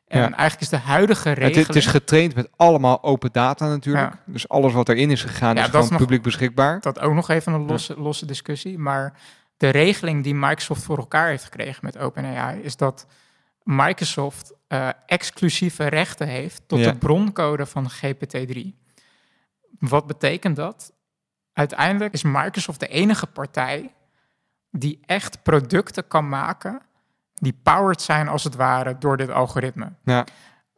En Ja. eigenlijk is de huidige regeling... Het, het is getraind met allemaal open data natuurlijk. Ja. Dus alles wat erin is gegaan Ja, is gewoon nog- publiek beschikbaar. Dat ook nog even een losse, losse discussie. Maar de regeling die Microsoft voor elkaar heeft gekregen met OpenAI is dat Microsoft eh, exclusieve rechten heeft tot de broncode van GPT-3. Wat betekent dat? Uiteindelijk is Microsoft de enige partij die echt producten kan maken die powered zijn als het ware door dit algoritme. Ja.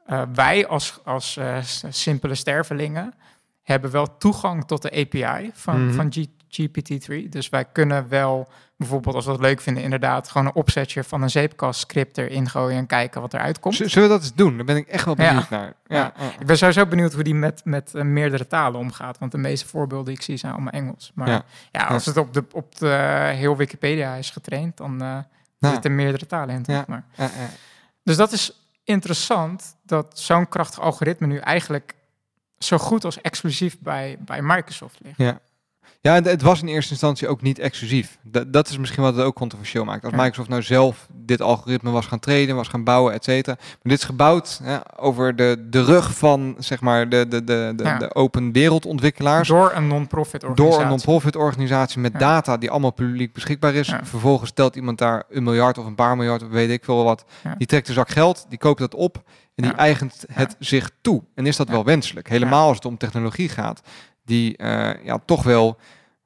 Uh, wij als, als uh, simpele stervelingen hebben wel toegang tot de API van, Mhm. van G GPT-3. Dus wij kunnen wel bijvoorbeeld, als we het leuk vinden, inderdaad gewoon een opzetje van een zeepkast script erin gooien en kijken wat eruit komt. Zullen we dat eens doen? Daar ben ik echt wel Ja. benieuwd naar. Ja. Ja. Ik ben sowieso benieuwd hoe die met, met eh, meerdere talen omgaat. Want de meeste voorbeelden die ik zie zijn allemaal Engels. Maar Ja. ja, als het op de, op de eh, heel Wikipedia is getraind, dan Ja. zitten meerdere talen in. Ja. Maar, dus dat is interessant dat zo'n krachtig algoritme nu eigenlijk zo goed als exclusief bij, bij Microsoft ligt. Ja. Ja, het was in eerste instantie ook niet exclusief. Dat, dat is misschien wat het ook controversieel maakt. Als. Microsoft nou zelf dit algoritme was gaan trainen, was gaan bouwen, et cetera. Maar dit is gebouwd hè, over de, de rug van zeg maar, de, de, de, de, Ja. de open wereldontwikkelaars. Door een non-profit organisatie. Door een non-profit organisatie met Ja. data die allemaal publiek beschikbaar is. Ja. Vervolgens stelt iemand daar een miljard of een paar miljard, weet ik veel wat. Die trekt een zak geld, die koopt dat op en die eigent het zich toe. En is dat wel wenselijk? Helemaal als het om technologie gaat, die eh, ja, toch wel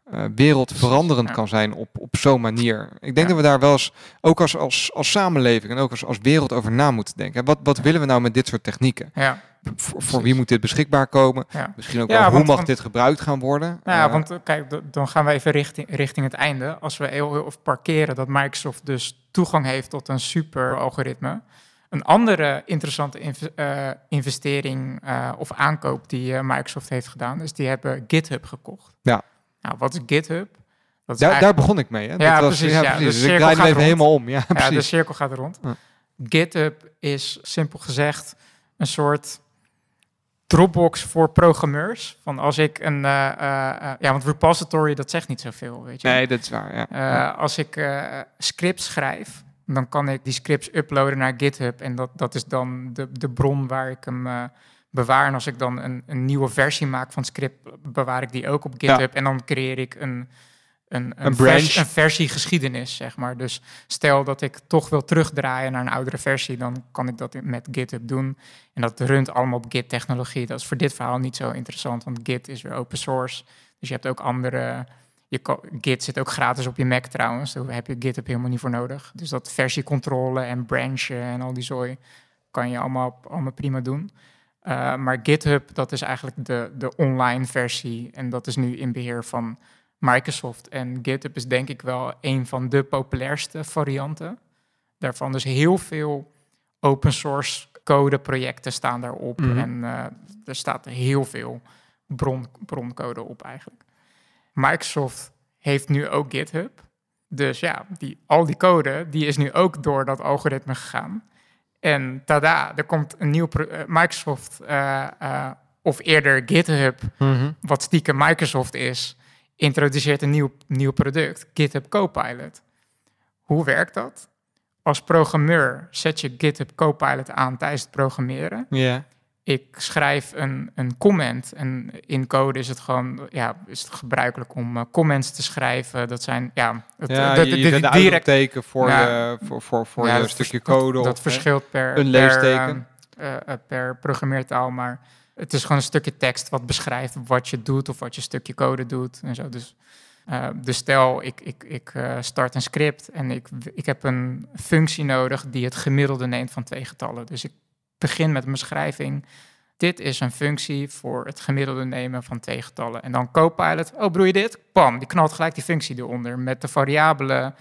eh, wereldveranderend kan zijn op, op zo'n manier. Ik denk Ja. dat we daar wel eens, ook als, als, als samenleving en ook als, als wereld over na moeten denken. Wat, wat willen we nou met dit soort technieken? Ja, Voor, voor wie moet dit beschikbaar komen? ja. Misschien ook wel, hoe mag want- dit gebruikt gaan worden? Nou ja, Eh, want kijk, dan gaan we even richting, richting het einde. Als we heel, heel even parkeren dat Microsoft dus toegang heeft tot een super algoritme. Een andere interessante inv- eh, investering eh, of aankoop die eh, Microsoft heeft gedaan, is die hebben GitHub gekocht. Ja. Nou, wat is GitHub? Dat is Daar, begon ik mee. Hè? Ja, Dat was, precies, ja, de Dus ik draai gaat even rond. helemaal om. Ja, Ja, de precies. cirkel gaat rond. Ja. GitHub is simpel gezegd een soort Dropbox voor programmeurs. Van als ik een, ja, want repository dat zegt niet zoveel, weet je. Nee, dat is waar. Ja. Als ik scripts schrijf, dan kan ik die scripts uploaden naar GitHub. En dat, dat is dan de, de bron waar ik hem eh, bewaar. En als ik dan een, een nieuwe versie maak van het script, bewaar ik die ook op GitHub. En dan creëer ik een, een, een, Een vers- een versie geschiedenis, zeg maar. Dus stel dat ik toch wil terugdraaien naar een oudere versie, dan kan ik dat met GitHub doen. En dat runt allemaal op Git-technologie. Dat is voor dit verhaal niet zo interessant, want Git is weer open source. Dus je hebt ook andere... Je kan, Git zit ook gratis op je Mac trouwens. Daar heb je GitHub helemaal niet voor nodig. Dus dat versiecontrole en branchen en al die zooi kan je allemaal, allemaal prima doen. Uh, maar GitHub, dat is eigenlijk de, de online versie. En dat is nu in beheer van Microsoft. En GitHub is denk ik wel een van de populairste varianten. Daarvan dus heel veel open source code projecten staan daarop. Mhm. En uh, er staat heel veel bron, broncode op eigenlijk. Microsoft heeft nu ook GitHub. Dus ja, die, al die code die is nu ook door dat algoritme gegaan. En tada, er komt een nieuw uh, Microsoft, uh, uh, of eerder GitHub, Mhm. wat stiekem Microsoft is, introduceert een nieuw, nieuw product, GitHub Copilot. Hoe werkt dat? Als programmeur zet je GitHub Copilot aan tijdens het programmeren. Ja. Ik schrijf een, een comment en in code is het gewoon ja, is het gebruikelijk om uh, comments te schrijven. Dat zijn ja, het, ja de, direct teken voor Ja. je, voor, voor, voor Ja, je stukje code. Dat, dat of, verschilt per, een per, leesteken. eh, eh, per programmeertaal, maar het is gewoon een stukje tekst wat beschrijft wat je doet of wat je stukje code doet en zo. Dus, uh, dus stel, ik, ik, ik uh, start een script en ik, ik heb een functie nodig die het gemiddelde neemt van twee getallen. Dus ik begin met een beschrijving. Dit is een functie voor het gemiddelde nemen van twee getallen. En dan Copilot, oh broei je dit? Pam, die knalt gelijk die functie eronder met de variabelen.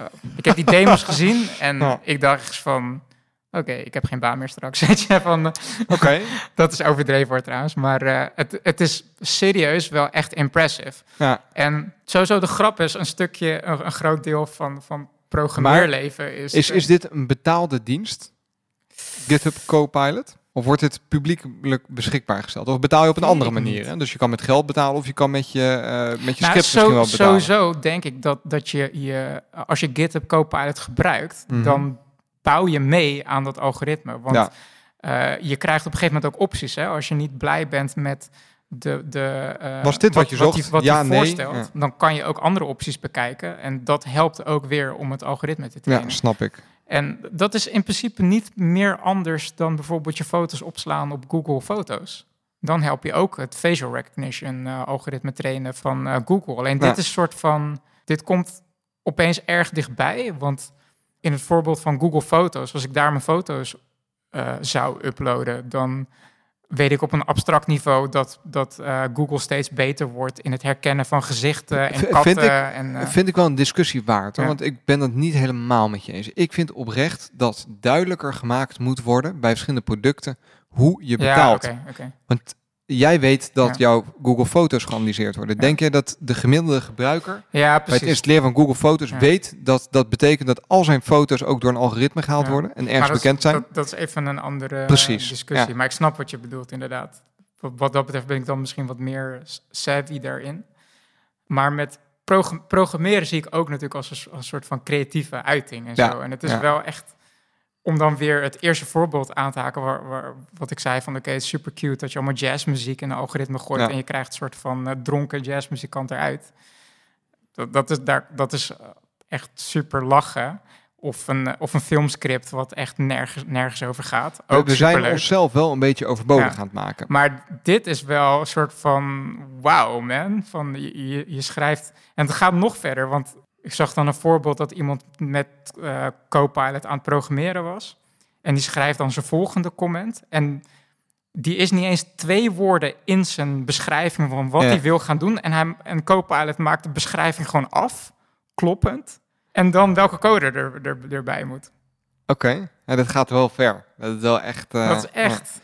Uh, ik heb die demos <laughs> gezien en Ja. ik dacht van, oké, ik heb geen baan meer straks. <laughs> Weet je, van, Oké. <laughs> dat is overdreven hoor trouwens, maar uh, het, het is serieus wel echt impressive. Ja. En sowieso de grap is een stukje, een, een groot deel van, van programmeerleven is... Is, is dit een betaalde dienst? GitHub Copilot? Of wordt dit publiekelijk beschikbaar gesteld? Of betaal je op een andere manier? Hè? Dus je kan met geld betalen of je kan met je, uh, met je nou, script misschien wel betalen. Sowieso denk ik dat, dat je, je, als je GitHub Copilot gebruikt, Mhm. dan bouw je mee aan dat algoritme. Want Ja. uh, je krijgt op een gegeven moment ook opties. Hè? Als je niet blij bent met de, de, uh, Was dit wat je zocht? die, wat Ja, die nee, voorstelt, ja. dan kan je ook andere opties bekijken. En dat helpt ook weer om het algoritme te Ja, trainen. snap ik. En dat is in principe niet meer anders dan bijvoorbeeld je foto's opslaan op Google Foto's. Dan help je ook het facial recognition uh, algoritme trainen van uh, Google. Alleen Ja. dit is een soort van, dit komt opeens erg dichtbij, want in het voorbeeld van Google Foto's, als ik daar mijn foto's eh, zou uploaden, dan weet ik op een abstract niveau dat, dat eh, Google steeds beter wordt in het herkennen van gezichten en katten. vind ik- en, eh, vind ik wel een discussie waard. Hoor, Ja. Want ik ben het niet helemaal met je eens. Ik vind oprecht dat duidelijker gemaakt moet worden bij verschillende producten hoe je ja, betaalt. oké. Want jij weet dat Ja. jouw Google Foto's geanalyseerd worden. Ja. Denk je dat de gemiddelde gebruiker Ja, bij het installeren van Google Foto's weet dat dat betekent dat al zijn foto's ook door een algoritme gehaald worden en ergens dat is- bekend zijn? Dat, dat is even een andere eh, Precies, discussie. Maar ik snap wat je bedoelt, inderdaad. Wat, wat dat betreft ben ik dan misschien wat meer savvy daarin. Maar met prog- programmeren zie ik ook natuurlijk als een, als een soort van creatieve uiting en zo. En het is wel echt, om dan weer het eerste voorbeeld aan te haken, waar, waar- wat ik zei van oké, het is super cute dat je allemaal jazzmuziek in een algoritme gooit Ja. en je krijgt een soort van eh, dronken jazzmuzikant eruit. Dat, dat, is, daar, dat is echt super lachen. Of een, eh, of een filmscript wat echt nergens, nergens over gaat. We- Ook we zijn superleuk. onszelf wel een beetje overbodig Ja. aan het maken. Maar dit is wel een soort van wow, man. Van je, je, je schrijft. En het gaat nog verder, want ik zag dan een voorbeeld dat iemand met eh Copilot aan het programmeren was. En die schrijft dan zijn volgende comment. En die is niet eens twee woorden in zijn beschrijving van wat Ja. hij wil gaan doen. En, hij, en Copilot maakt de beschrijving gewoon af, kloppend. En dan welke code er, er, erbij moet. Oké, ja, dat gaat wel ver. Dat is wel echt. eh, dat is echt.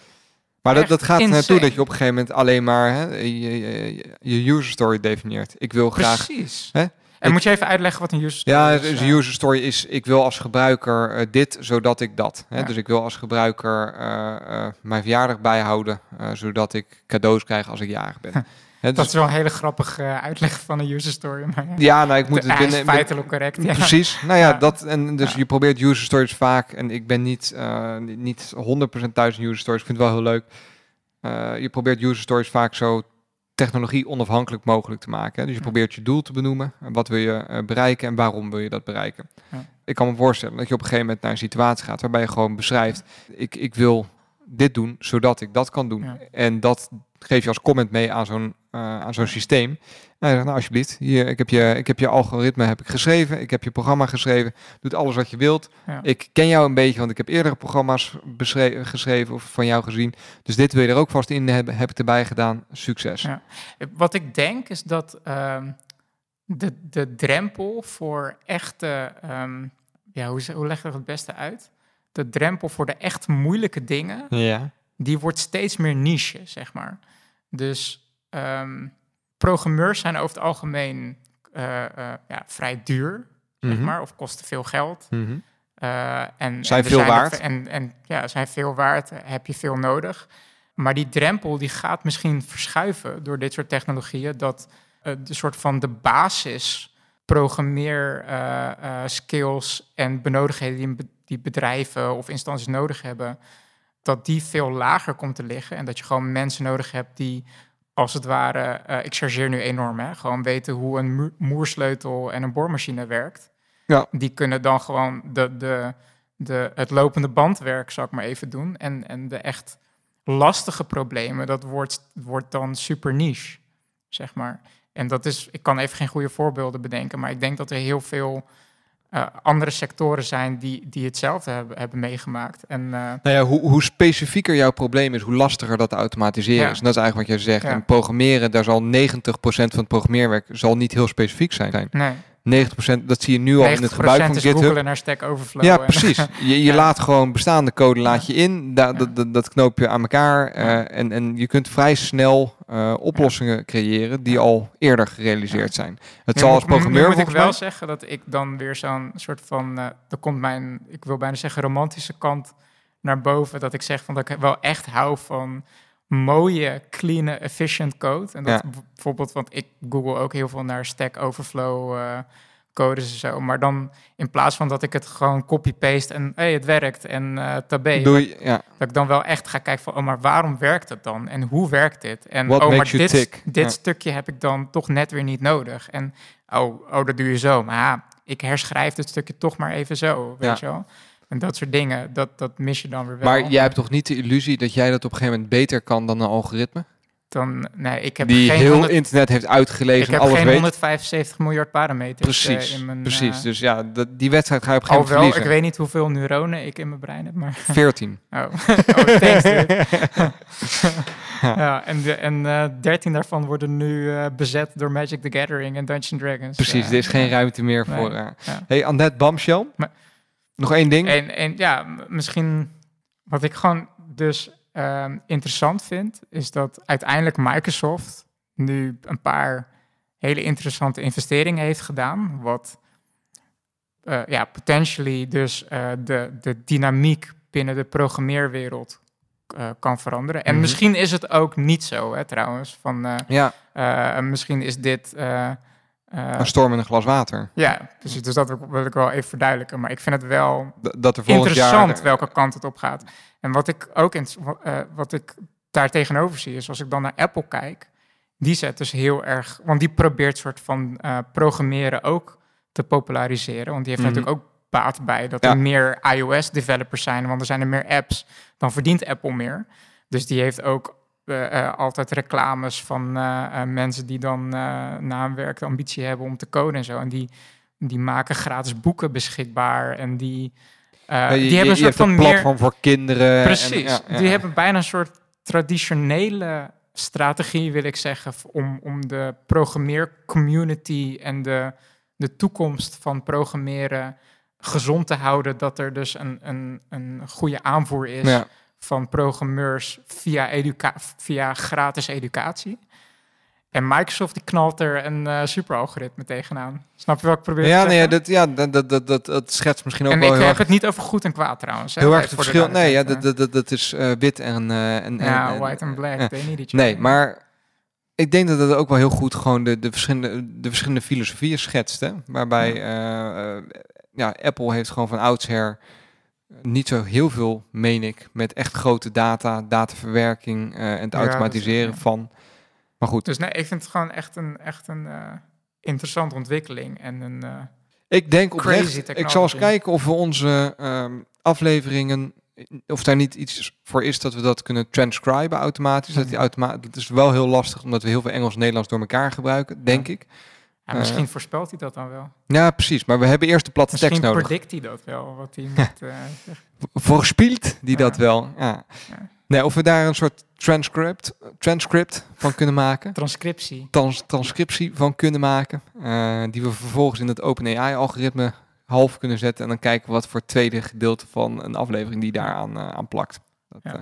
Maar dat, dat gaat er naartoe dat je op een gegeven moment alleen maar hè, je, je, je user story definieert. Ik wil graag. Precies. Hè? En Ik- moet je even uitleggen wat een user story Ja, is? eh? een user story is, ik wil als gebruiker eh, dit, zodat ik dat. Hè? Ja. Dus ik wil als gebruiker eh, eh, mijn verjaardag bijhouden, zodat ik cadeaus krijg als ik jarig ben. Dat dus, is wel een hele grappige uitleg van een user story. Maar ja, ja, nou, ik moet het binnen... <laughs> feitelijk correct. Ja. Precies. Nou ja, Ja. dat en dus Ja. je probeert user stories vaak en ik ben niet, eh, niet- niet 100% thuis in user stories. Ik vind het wel heel leuk. Je probeert user stories vaak zo technologie onafhankelijk mogelijk te maken. Dus je probeert je doel te benoemen. En Wat wil je eh, bereiken en waarom wil je dat bereiken? Ja. Ik kan me voorstellen dat je op een gegeven moment naar een situatie gaat waarbij je gewoon beschrijft: ik, ik wil dit doen zodat ik dat kan doen. Ja. En dat geef je als comment mee aan zo'n aan zo'n systeem. En je zegt, nou alsjeblieft, hier, ik, heb je, ik heb je algoritme heb ik geschreven, ik heb je programma geschreven, doet alles wat je wilt. Ja. Ik ken jou een beetje, want ik heb eerdere programma's geschreven of van jou gezien. Dus dit wil je er ook vast in hebben, heb ik erbij gedaan. Succes. Ja. Wat ik denk is dat ehm, de, de drempel voor echte, ehm, ja, hoe, hoe leg ik dat het beste uit? De drempel voor de echt moeilijke dingen, Ja. die wordt steeds meer niche, zeg maar. Dus ehm, programmeurs zijn over het algemeen eh, eh, ja, vrij duur, zeg Mhm. maar, of kosten veel geld. Mhm. Eh, en, Zijn en veel waard. En, en ja, zijn veel waard, heb je veel nodig. Maar die drempel die gaat misschien verschuiven door dit soort technologieën. Dat de soort van de basis programmeer skills en benodigdheden die, be- die bedrijven of instanties nodig hebben, dat die veel lager komt te liggen. En dat je gewoon mensen nodig hebt die als het ware, eh, ik chargeer nu enorm, hè, gewoon weten hoe een moersleutel en een boormachine werkt. Ja. Die kunnen dan gewoon de, de, de, het lopende bandwerk, zal ik maar even doen. En, en de echt lastige problemen, dat wordt, wordt dan super niche, zeg maar. En dat is, ik kan even geen goede voorbeelden bedenken, maar ik denk dat er heel veel eh, andere sectoren zijn die, die hetzelfde hebben, hebben meegemaakt. En eh, Nou ja, hoe, hoe specifieker jouw probleem is, hoe lastiger dat te automatiseren Ja. is. En dat is eigenlijk wat jij zegt. Ja. En programmeren, daar zal 90% van het programmeerwerk zal niet heel specifiek zijn. nee, 90%, dat zie je nu al in het 90% gebruik van is GitHub. googlen naar Stack Overflow. Ja, precies. <laughs> Je, je Ja. laat gewoon bestaande code laat je in. Da, Ja. dat, dat, dat knoop je aan elkaar. eh, en, en je kunt vrij snel eh, oplossingen creëren die al eerder gerealiseerd zijn. Het Nu zal als programmeur nu moet ik wel mij... zeggen dat ik dan weer zo'n soort van... eh er komt mijn, ik wil bijna zeggen, romantische kant naar boven. Dat ik zeg van dat ik wel echt hou van mooie, clean, efficient code. En dat Ja. bijvoorbeeld, want ik google ook heel veel naar Stack Overflow eh, codes en zo. Maar dan in plaats van dat ik het gewoon copy-paste en hey, het werkt en eh tabé. Doe je, ja. Dat ik dan wel echt ga kijken van, oh, maar waarom werkt het dan? En hoe werkt dit? En What oh, maar dit, tick? dit Ja. stukje heb ik dan toch net weer niet nodig. En oh, oh dat doe je zo. Maar ja, ik herschrijf het stukje toch maar even zo, weet je wel? En dat soort dingen, dat, dat mis je dan weer wel. Maar jij hebt toch niet de illusie dat jij dat op een gegeven moment beter kan dan een algoritme? dan... Nee, ik heb die geen heel 100 internet heeft ik uitgelezen en heb alles geen weet. 175 miljard parameters eh, Precies, in mijn... precies. eh, Dus ja, dat, die wedstrijd ga je op een gegeven Alhoewel, moment ik verliezen. weet niet hoeveel neuronen ik in mijn brein heb, maar... 14. <laughs> Oh, oh thanks, dude. <laughs> ja, en, de, en eh 13 daarvan worden nu eh, bezet door Magic the Gathering en Dungeons Dragons. Precies, Eh, er is geen ruimte meer Nee, voor... eh ja. Hey, Annette Bamshell. Maar- Nog één ding. En, en ja, misschien wat ik gewoon dus ehm, interessant vind, is dat uiteindelijk Microsoft nu een paar hele interessante investeringen heeft gedaan, wat eh, ja, potentially dus eh, de, de dynamiek binnen de programmeerwereld eh, kan veranderen. En Mhm. misschien is het ook niet zo, hè, trouwens. Van, Ja, misschien is dit... eh, een storm in een glas water. ja, precies. Dus dat wil ik- wel even verduidelijken. Maar ik vind het wel D- dat er interessant jaar... welke kant het op gaat. En wat ik ook in, eh, wat ik daar tegenover zie, is als ik dan naar Apple kijk, die zet dus heel erg, want die probeert soort van eh, programmeren ook te populariseren. Want die heeft Mhm. natuurlijk ook baat bij dat Ja. er meer iOS-developers zijn, want er zijn er meer apps, dan verdient Apple meer. Dus die heeft ook eh, altijd reclames van eh, eh, mensen die dan na een werk de ambitie hebben om te coden en zo. En die, die maken gratis boeken beschikbaar en die, Ja, je, die hebben een soort hebt een van meer... platform voor kinderen. en- Precies, ja, ja. die hebben bijna een soort traditionele strategie, wil ik zeggen, om, om de programmeercommunity en de, de toekomst van programmeren gezond te houden. Dat er dus een, een, een goede aanvoer is Ja. Van programmeurs via, educa via gratis educatie. En Microsoft die knalt er een eh superalgoritme tegenaan. Snap je wat ik probeer Ja, te nee, dat, ja dat, dat, dat, dat, dat schetst misschien ook en wel ik heel heb erg, het niet over goed en kwaad trouwens. hè, heel erg het verschil. Nee, ja, duidelijkheid, dat, dat, dat, dat is eh, wit en, eh, en, Ja, en, en- white and black, eh, they need each Nee, maar ik denk dat het ook wel heel goed gewoon de, de, verschillende, de verschillende filosofieën schetst. Hè? Waarbij eh, eh, ja, Apple heeft gewoon van oudsher niet zo heel veel, meen ik, met echt grote data, dataverwerking eh, en het Ja, automatiseren ja. van. Maar goed, Dus nee, ik vind het gewoon echt een, echt een eh, interessante ontwikkeling. En een, eh, ik denk oprecht, ik zal eens kijken of we onze ehm, afleveringen, of daar niet iets voor is dat we dat kunnen transcriben automatisch. Dat, die automa dat is wel heel lastig, omdat we heel veel Engels en Nederlands door elkaar gebruiken, denk ik. Ja, misschien voorspelt hij dat dan wel. Ja, precies. Maar we hebben eerst de platte Misschien tekst nodig. predict hij dat wel, wat hij moet <laughs> eh, zeggen. Voorspielt die dat wel. Ja. Nee, of we daar een soort transcript, transcript van kunnen maken. Transcriptie. Trans, transcriptie van kunnen maken. eh, die we vervolgens in het OpenAI-algoritme half kunnen zetten. En dan kijken we wat voor tweede gedeelte van een aflevering die daaraan aan aan plakt. Dat Ja. eh,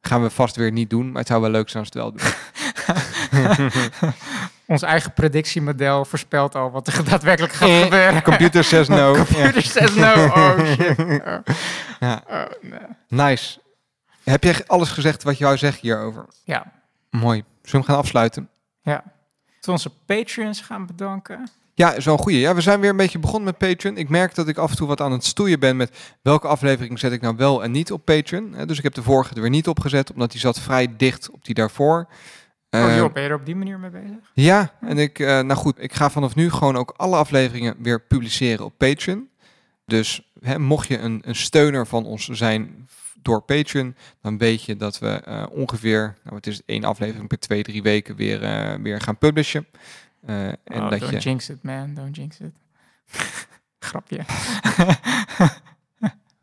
gaan we vast weer niet doen. Maar het zou wel leuk zijn als we het wel doen. <laughs> <laughs> Ons eigen predictiemodel voorspelt al wat er <laughs> daadwerkelijk gaat Eh, gebeuren. Computer says no. <laughs> Ja. Computer says no. <laughs> Oh shit. Oh. Ja. Oh, nee. Nice. Heb je alles gezegd wat je wou zeggen hierover? Ja, Mooi. Zullen we hem gaan afsluiten? ja. Onze Patreons gaan bedanken. Ja, is wel een goeie. Ja, we zijn weer een beetje begonnen met Patreon. Ik merk dat ik af en toe wat aan het stoeien ben met welke aflevering zet ik nou wel en niet op Patreon. Dus ik heb de vorige er weer niet opgezet, omdat die zat vrij dicht op die daarvoor. Oh Eh, joh, ben je er op die manier mee bezig? ja, en ik, eh, nou goed, ik ga vanaf nu gewoon ook alle afleveringen weer publiceren op Patreon. Dus hè, mocht je een, een steuner van ons zijn door Patreon, dan weet je dat we eh, ongeveer, nou het is één aflevering per twee, drie weken weer, eh, weer gaan publishen. En oh, dat don't je, jinx it, man. Don't jinx it. <laughs> Grapje. <laughs>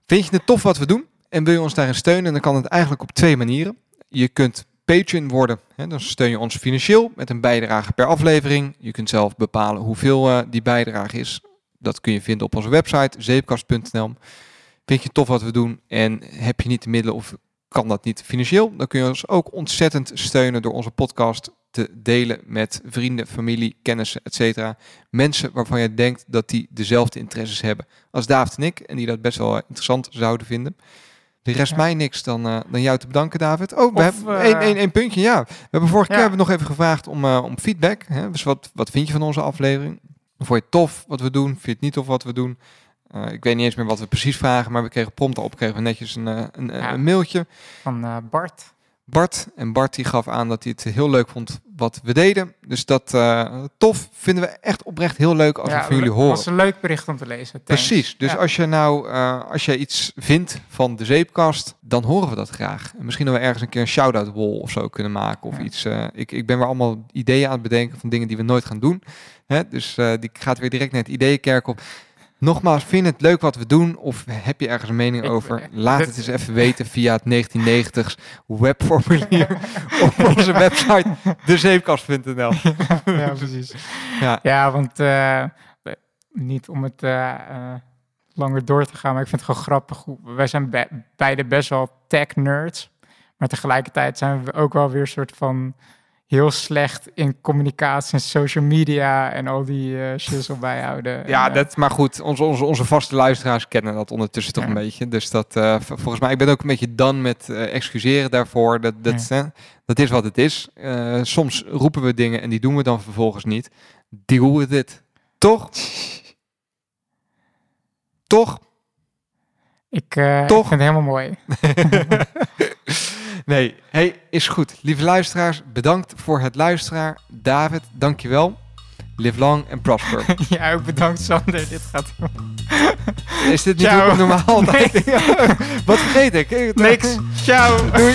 Vind je het tof wat we doen en wil je ons daarin steunen, dan kan het eigenlijk op twee manieren. Je kunt Patreon worden, dan steun je ons financieel met een bijdrage per aflevering. Je kunt zelf bepalen hoeveel eh, die bijdrage is. Dat kun je vinden op onze website, zeepkast.nl. Vind je tof wat we doen en heb je niet de middelen of kan dat niet financieel, dan kun je ons ook ontzettend steunen door onze podcast te delen met vrienden, familie, kennissen, etc. Mensen waarvan je denkt dat die dezelfde interesses hebben als David en ik en die dat best wel interessant zouden vinden. Er rest Ja. mij niks dan, eh, dan jou te bedanken, David. Oh, we Of, hebben eh, één, één, één puntje, ja. We hebben vorige Ja. keer hebben we nog even gevraagd om, eh, om feedback. Hè? Dus wat, wat vind je van onze aflevering? Vond je het tof wat we doen? Vind je het niet tof wat we doen? Ik weet niet eens meer wat we precies vragen, maar we kregen prompt op, kregen we netjes een, een, Ja. een mailtje. Van Bart. Bart. En Bart die gaf aan dat hij het heel leuk vond wat we deden. Dus dat eh, tof vinden we echt oprecht heel leuk als we van jullie Het horen. was een leuk bericht om te lezen. Thanks. Precies. Dus Ja. als je nou eh, als je iets vindt van de zeepkast, dan horen we dat graag. En misschien dat we ergens een keer een shout-out wall of zo kunnen maken of Ja. iets. eh, ik, ik ben weer allemaal ideeën aan het bedenken van dingen die we nooit gaan doen. Hè? Dus die gaat weer direct naar het ideeënkerk op. Nogmaals, vind je het leuk wat we doen? Of heb je ergens een mening over? Laat het eens even weten via het 1990s webformulier <laughs> op onze website dezeepkast.nl. ja, precies. Ja. Ja, want eh, niet om het eh, eh, langer door te gaan, maar ik vind het gewoon grappig. Wij zijn be- beide best wel tech-nerds, maar tegelijkertijd zijn we ook wel weer een soort van heel slecht in communicatie en social media en al die eh shizzle bijhouden. Ja, En, eh, dat, maar goed, onze, onze, onze vaste luisteraars kennen dat ondertussen toch Ja. een beetje. Dus dat, eh, volgens mij, ik ben ook een beetje dan met excuseren daarvoor. Dat, dat, hè, dat is wat het is. Soms roepen we dingen en die doen we dan vervolgens niet. Deal with it. Toch? Toch? ik, eh, ik toch? vind het helemaal mooi. <laughs> <laughs> nee, hey, is goed. Lieve luisteraars, bedankt voor het luisteren. David, dankjewel. Live long and prosper. <laughs> ja, ook bedankt Sander. Dit gaat Is dit niet Ciao. normaal altijd... <laughs> Wat vergeet ik? niks. Ciao. Doei.